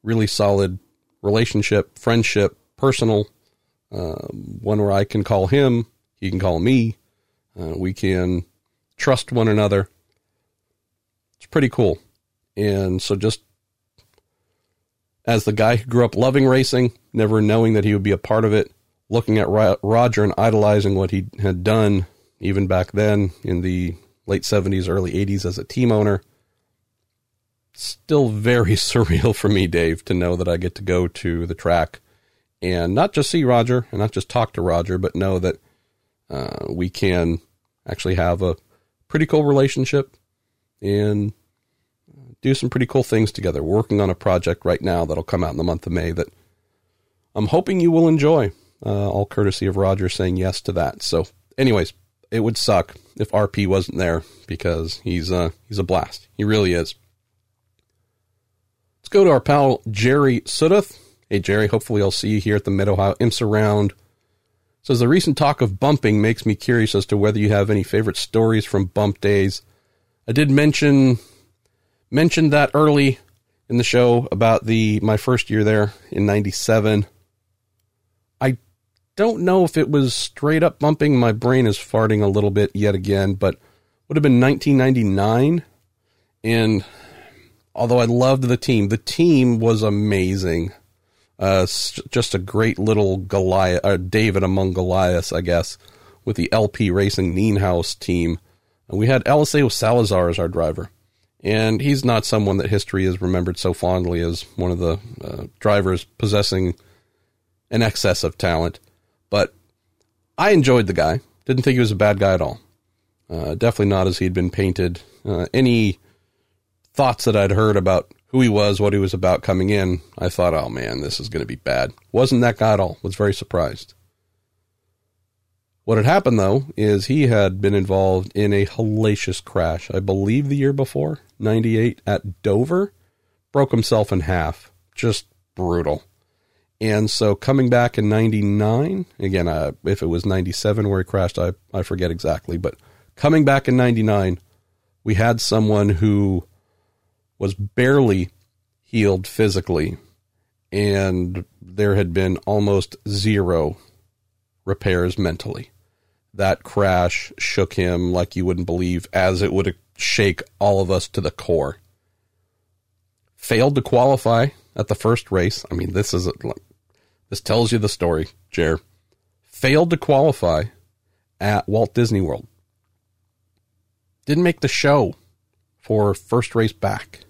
really solid relationship, friendship, personal, uh, one where I can call him, he can call me. Uh, we can trust one another. It's pretty cool. And so, just as the guy who grew up loving racing, never knowing that he would be a part of it, looking at Roger and idolizing what he had done even back then in the late 70s, early 80s as a team owner, still very <laughs> surreal for me, Dave, to know that I get to go to the track and not just see Roger and not just talk to Roger, but know that uh, we can actually have a pretty cool relationship and do some pretty cool things together. Working on a project right now that'll come out in the month of May that I'm hoping you will enjoy. Uh, all courtesy of Roger saying yes to that. So, anyways, it would suck if RP wasn't there because he's uh, he's a blast. He really is. Let's go to our pal Jerry Suduth. Hey Jerry, hopefully I'll see you here at the Mid Ohio IMSA round. Says the recent talk of bumping makes me curious as to whether you have any favorite stories from bump days. I did mention mentioned that early in the show about the my first year there in 97. Don't know if it was straight up bumping. My brain is farting a little bit yet again, but would have been 1999 and although I loved the team, the team was amazing. Uh, just a great little Goliath, uh, David among Goliaths, I guess, with the LP Racing Nienhaus team. And we had Eliseo Salazar as our driver. And he's not someone that history has remembered so fondly as one of the uh, drivers possessing an excess of talent. But I enjoyed the guy. Didn't think he was a bad guy at all. Uh, definitely not as he'd been painted. Uh, any thoughts that I'd heard about who he was, what he was about coming in, I thought, oh man, this is going to be bad. Wasn't that guy at all. Was very surprised. What had happened though is he had been involved in a hellacious crash, I believe the year before, 98 at Dover, broke himself in half. Just brutal. And so coming back in 99, again, uh, if it was 97 where he crashed, I, I forget exactly, but coming back in 99, we had someone who was barely healed physically and there had been almost zero repairs mentally that crash shook him like you wouldn't believe, as it would shake all of us to the core. Failed to qualify at the first race. I mean, this is a, this tells you the story, Jer. Failed to qualify at Walt Disney World. Didn't make the show for first race back.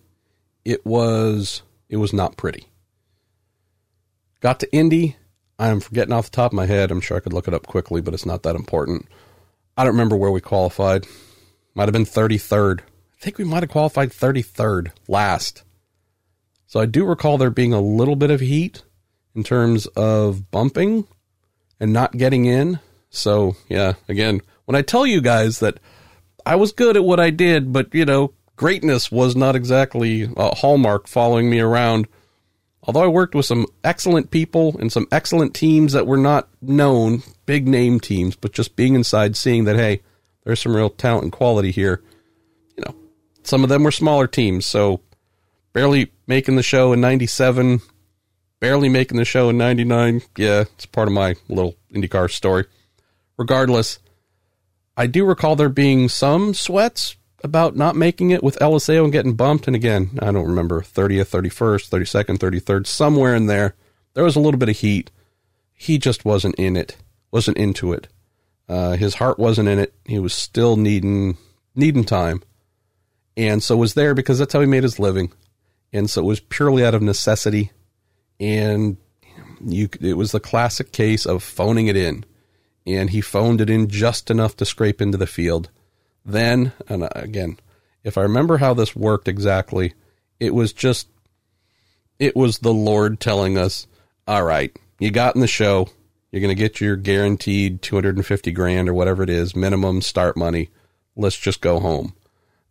It was it was not pretty. Got to Indy, I'm forgetting off the top of my head. I'm sure I could look it up quickly, but it's not that important. I don't remember where we qualified. Might have been 33rd. I think we might have qualified 33rd last. So I do recall there being a little bit of heat in terms of bumping and not getting in. So, yeah, again, when I tell you guys that I was good at what I did, but, you know, greatness was not exactly a hallmark following me around although I worked with some excellent people and some excellent teams that were not known, big name teams, but just being inside, seeing that, hey, there's some real talent and quality here. You know, some of them were smaller teams, so barely making the show in 97, barely making the show in 99. Yeah, it's part of my little IndyCar story. Regardless, I do recall there being some sweats, about not making it with Eliseo and getting bumped. And again, I don't remember 30th, 31st, 32nd, 33rd, somewhere in there. There was a little bit of heat. He just wasn't in it, wasn't into it. Uh, his heart wasn't in it. He was still needing needing time, and so was there because that's how he made his living. And so it was purely out of necessity, and you it was the classic case of phoning it in, and he phoned it in just enough to scrape into the field then, and again, if I remember how this worked exactly, it was just, it was the Lord telling us, all right, you got in the show, you're going to get your guaranteed 250 grand or whatever it is, minimum start money. Let's just go home.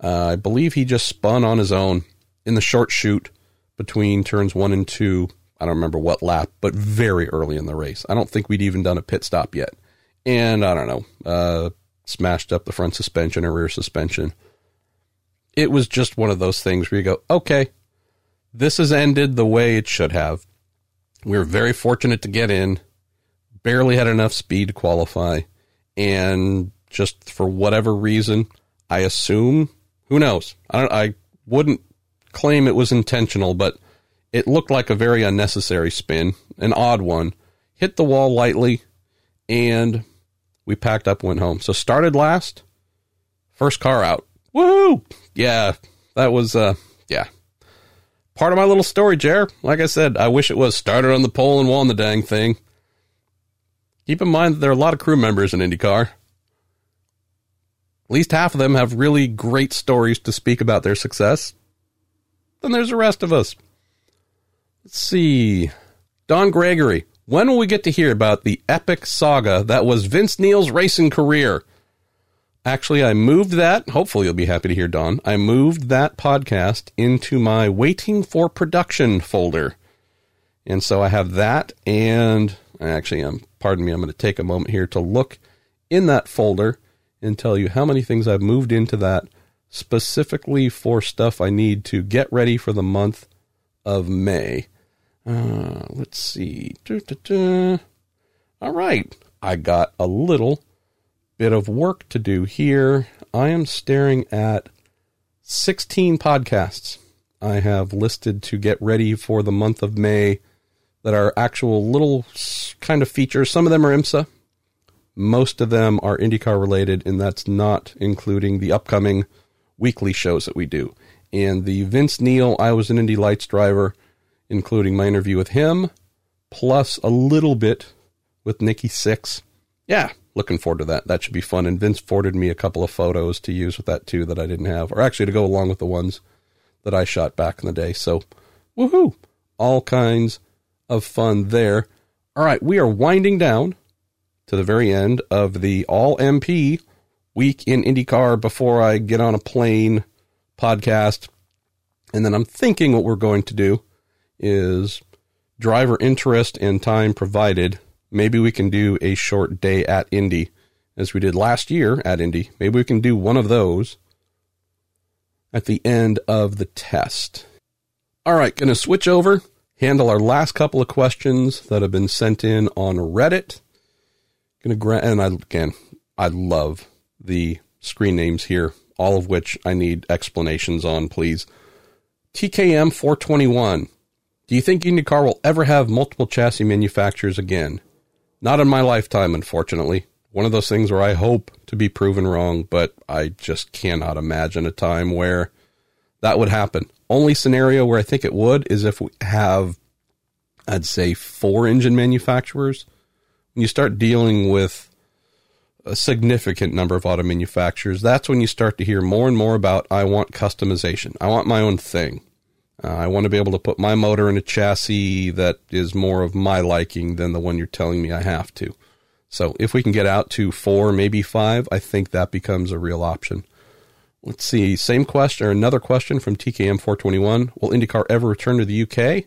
Uh, I believe he just spun on his own in the short chute between turns one and two. I don't remember what lap, but very early in the race. I don't think we'd even done a pit stop yet. And I don't know, uh, smashed up the front suspension or rear suspension. It was just one of those things where you go, okay, this has ended the way it should have. We were very fortunate to get in, barely had enough speed to qualify, and just for whatever reason, I assume, who knows? I I wouldn't claim it was intentional, but it looked like a very unnecessary spin, an odd one. Hit the wall lightly, and we packed up, went home. So started last, first car out. Woohoo! Yeah, that was uh, yeah, part of my little story, Jer. Like I said, I wish it was started on the pole and won the dang thing. Keep in mind that there are a lot of crew members in IndyCar. At least half of them have really great stories to speak about their success. Then there's the rest of us. Let's see. Don Gregory, when will we get to hear about the epic saga that was Vince Neil's racing career? Actually, I moved that. Hopefully, you'll be happy to hear, Don. I moved that podcast into my waiting for production folder. And so I have that. And I actually, um, pardon me, I'm going to take a moment here to look in that folder and tell you how many things I've moved into that specifically for stuff I need to get ready for the month of May. Uh, let's see. All right. I got a little bit of work to do here. I am staring at 16 podcasts I have listed to get ready for the month of May that are actual little kind of features. Some of them are IMSA. Most of them are IndyCar related, and that's not including the upcoming weekly shows that we do. And the Vince Neil, I was an Indy Lights driver, including my interview with him, plus a little bit with Nikki Sixx. Yeah, looking forward to that. That should be fun. And Vince forwarded me a couple of photos to use with that too that I didn't have, or actually to go along with the ones that I shot back in the day. So, woohoo! All kinds of fun there. All right, we are winding down to the very end of the All MP week in IndyCar before I get on a plane podcast. And then I'm thinking what we're going to do is driver interest and time provided maybe we can do a short day at Indy as we did last year at Indy. Maybe we can do one of those at the end of the test. All right, going to switch over, handle our last couple of questions that have been sent in on Reddit. Going to grant, and I, again, I love the screen names here, all of which I need explanations on, please. TKM 421. Do you think IndyCar will ever have multiple chassis manufacturers again? Not in my lifetime, unfortunately. One of those things where I hope to be proven wrong, but I just cannot imagine a time where that would happen. Only scenario where I think it would is if we have, I'd say, four engine manufacturers. When you start dealing with a significant number of auto manufacturers, that's when you start to hear more and more about I want customization. I want my own thing. Uh, I want to be able to put my motor in a chassis that is more of my liking than the one you're telling me I have to. So if we can get out to four, maybe five, I think that becomes a real option. Let's see. Same question or another question from TKM 421. Will IndyCar ever return to the UK?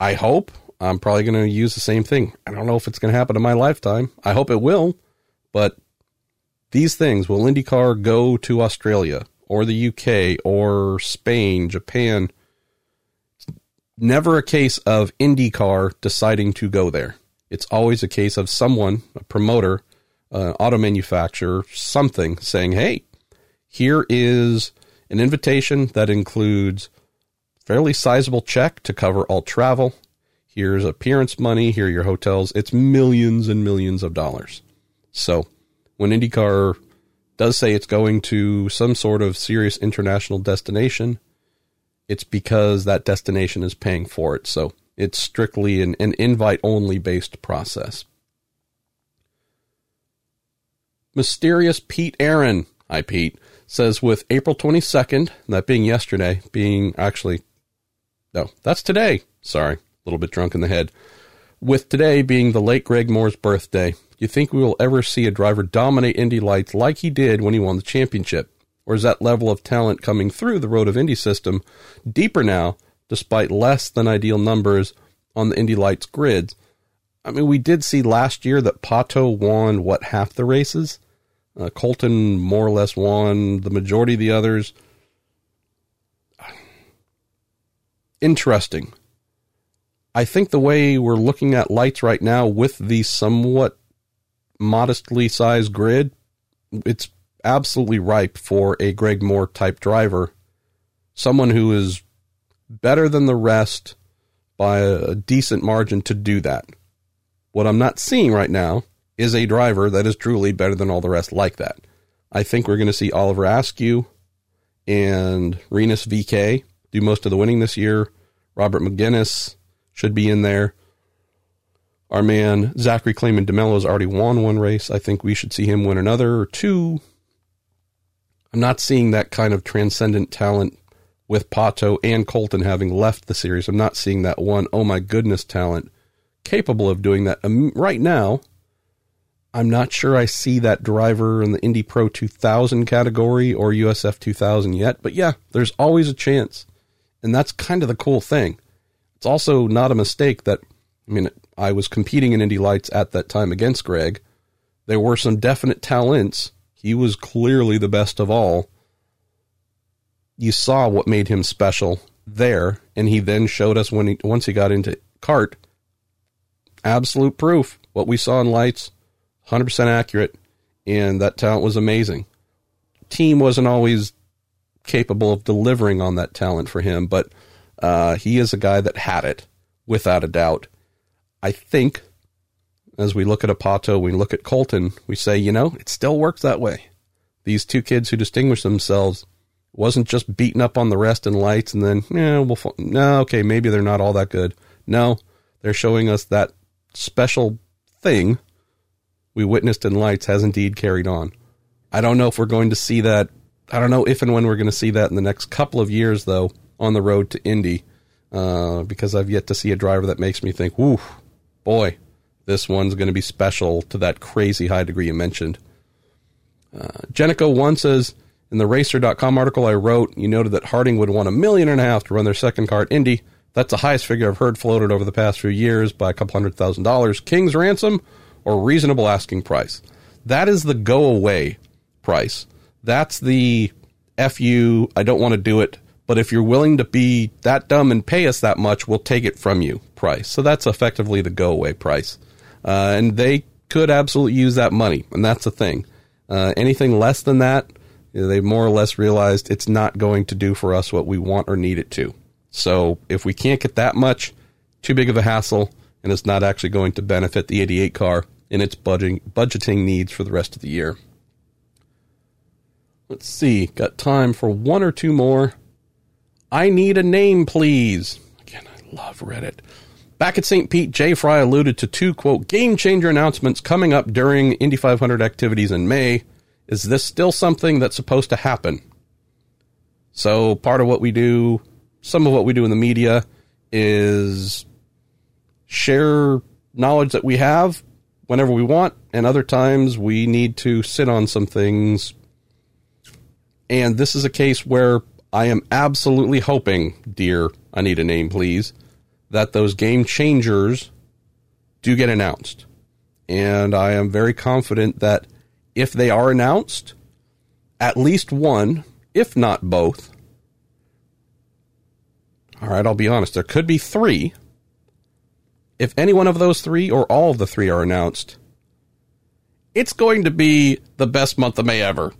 I hope. I'm probably going to use the same thing. I don't know if it's going to happen in my lifetime. I hope it will. But these things will IndyCar go to Australia or the UK or Spain, Japan? Never a case of IndyCar deciding to go there. It's always a case of someone, a promoter, an auto manufacturer, something saying, hey, here is an invitation that includes fairly sizable check to cover all travel. Here's appearance money. Here are your hotels. It's millions and millions of dollars. So when IndyCar does say it's going to some sort of serious international destination, it's because that destination is paying for it. So it's strictly an, an invite only based process. Mysterious Pete Aaron, hi Pete, says with April 22nd, that being yesterday, being actually, no, that's today. Sorry, a little bit drunk in the head. With today being the late Greg Moore's birthday, you think we will ever see a driver dominate Indy Lights like he did when he won the championship? Or is that level of talent coming through the Road of Indy system deeper now, despite less than ideal numbers on the Indy Lights grids? I mean, we did see last year that Pato won, what, half the races? Uh, Colton more or less won the majority of the others. interesting. I think the way we're looking at lights right now with the somewhat modestly sized grid, it's absolutely ripe for a Greg Moore type driver. Someone who is better than the rest by a decent margin to do that. What I'm not seeing right now is a driver that is truly better than all the rest like that. I think we're going to see Oliver Askew and Rinus VeeKay do most of the winning this year. Robert Megennis should be in there. Our man Zachary Claman DeMelo has already won one race. I think we should see him win another or two. I'm not seeing that kind of transcendent talent with Pato and Colton having left the series. I'm not seeing that one, oh my goodness, talent capable of doing that. Um, right now, I'm not sure I see that driver in the Indy Pro 2000 category or USF 2000 yet, but yeah, there's always a chance. And that's kind of the cool thing. It's also not a mistake that, I mean, I was competing in Indy Lights at that time against Greg. There were some definite talents. He was clearly the best of all you saw what made him special there, and he then showed us when he once he got into CART, absolute proof. What we saw in lights, hundred percent accurate, and that talent was amazing. Team wasn't always capable of delivering on that talent for him, but uh, he is a guy that had it without a doubt. I think as we look at Apato, we look at Colton, we say, you know, it still works that way. These two kids who distinguish themselves wasn't just beating up on the rest in lights and then, yeah, we'll, no, okay, maybe they're not all that good. No, they're showing us that special thing we witnessed in lights has indeed carried on. I don't know if we're going to see that. I don't know if and when we're going to see that in the next couple of years, though, on the road to Indy, uh, because I've yet to see a driver that makes me think, whoo, boy, this one's going to be special to that crazy high degree you mentioned. Uh, Jenico 1 says, in the Racer.com article I wrote, you noted that Harding would want a million and a half to run their second car at Indy. That's the highest figure I've heard floated over the past few years by a couple hundred thousand dollars. King's ransom or reasonable asking price. That is the go away price. That's the FU, I don't want to do it, but if you're willing to be that dumb and pay us that much, we'll take it from you price. So that's effectively the go away price. Uh, and they could absolutely use that money, and that's the thing. Uh, anything less than that, they more or less realized it's not going to do for us what we want or need it to. So if we can't get that much, too big of a hassle, and it's not actually going to benefit the 88 car in its budgeting, budgeting needs for the rest of the year. Let's see, got time for one or two more. I need a name, please. Again, I love Reddit. Back at St. Pete, Jay Frye alluded to two, quote, game changer announcements coming up during Indy 500 activities in May. Is this still something that's supposed to happen? So, part of what we do, some of what we do in the media is share knowledge that we have whenever we want, and other times we need to sit on some things. And this is a case where I am absolutely hoping, dear, I need a name, please, that those game changers do get announced. And I am very confident that if they are announced, at least one, if not both. All right, I'll be honest, there could be three. If any one of those three or all of the three are announced, it's going to be the best month of May ever.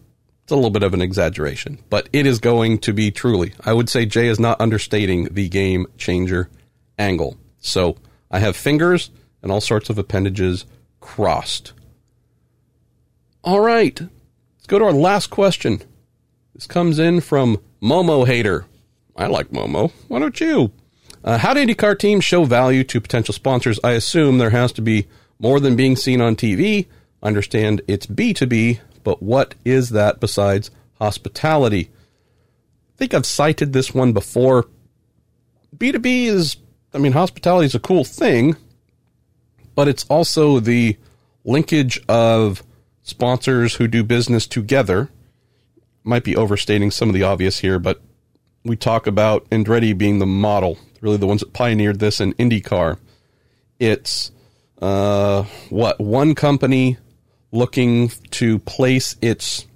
It's a little bit of an exaggeration, but it is going to be truly. I would say Jay is not understating the game changer angle. So I have fingers and all sorts of appendages crossed all right. Let's go to our last question. This comes in from Momo Hater. I like Momo. Why don't you? Uh, how do IndyCar teams show value to potential sponsors? I assume there has to be more than being seen on TV. I understand it's B2B, but what is that besides hospitality? I think I've cited this one before. B2B is, I mean, hospitality is a cool thing, but it's also the linkage of sponsors who do business together. Might be overstating some of the obvious here, but we talk about Andretti being the model, really the ones that pioneered this in IndyCar. It's uh, what one company looking to place its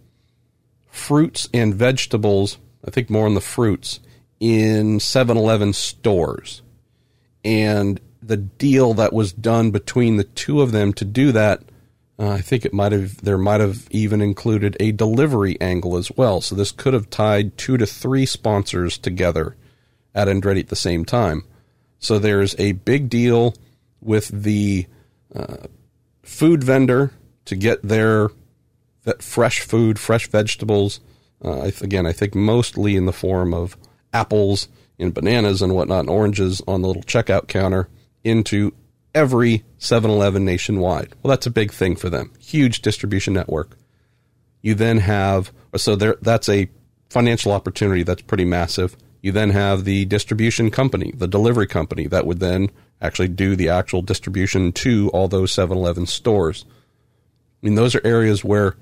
fruits and vegetables, I think more on the fruits, in 7 Eleven stores. And the deal that was done between the two of them to do that, uh, I think it might have, there might have even included a delivery angle as well. So this could have tied two to three sponsors together at Andretti at the same time. So there's a big deal with the uh, food vendor to get their fresh food, fresh vegetables. Uh, again, I think mostly in the form of apples and bananas and whatnot, and oranges on the little checkout counter into every 7 Eleven nationwide. Well, that's a big thing for them. Huge distribution network. You then have, so there, that's a financial opportunity that's pretty massive. You then have the distribution company, the delivery company that would then actually do the actual distribution to all those 7 Eleven stores. I mean, those are areas where,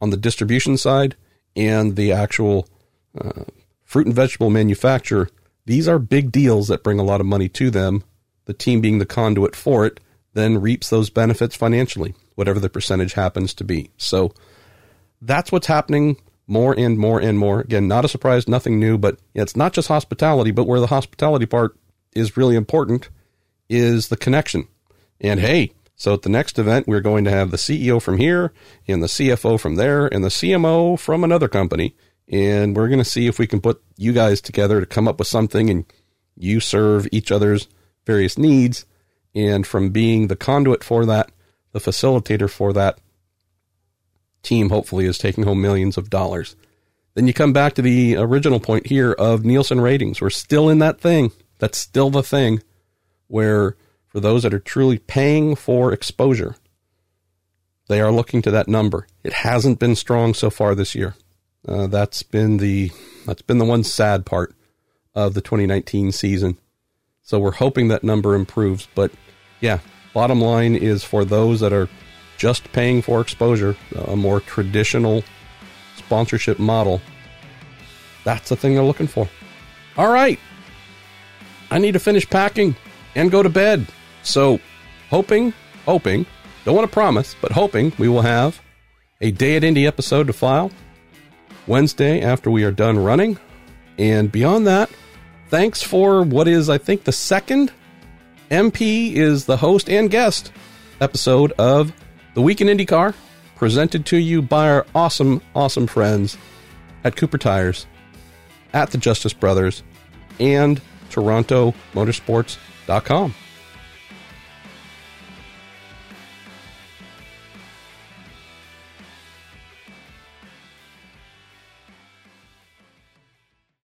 on the distribution side and the actual uh, fruit and vegetable manufacturer, these are big deals that bring a lot of money to them. The team being the conduit for it then reaps those benefits financially, whatever the percentage happens to be. So that's what's happening more and more and more. Again, not a surprise, nothing new, but it's not just hospitality, but where the hospitality part is really important is the connection. And hey, so at the next event, we're going to have the CEO from here and the CFO from there and the CMO from another company. And we're going to see if we can put you guys together to come up with something and you serve each other's various needs. And from being the conduit for that, the facilitator for that team, hopefully, is taking home millions of dollars. Then you come back to the original point here of Nielsen ratings. We're still in that thing. That's still the thing where for those that are truly paying for exposure. They are looking to that number. It hasn't been strong so far this year. Uh, that's been the that's been the one sad part of the 2019 season. So we're hoping that number improves. But yeah, bottom line is for those that are just paying for exposure, a more traditional sponsorship model, that's the thing they're looking for. All right. I need to finish packing and go to bed. So, hoping, hoping, don't want to promise, but hoping we will have a Day at Indy episode to file Wednesday after we are done running. And beyond that, thanks for what is, I think, the second MP is the host and guest episode of The Week in IndyCar, presented to you by our awesome, awesome friends at Cooper Tires, at the Justice Brothers, and TorontoMotorsports.com.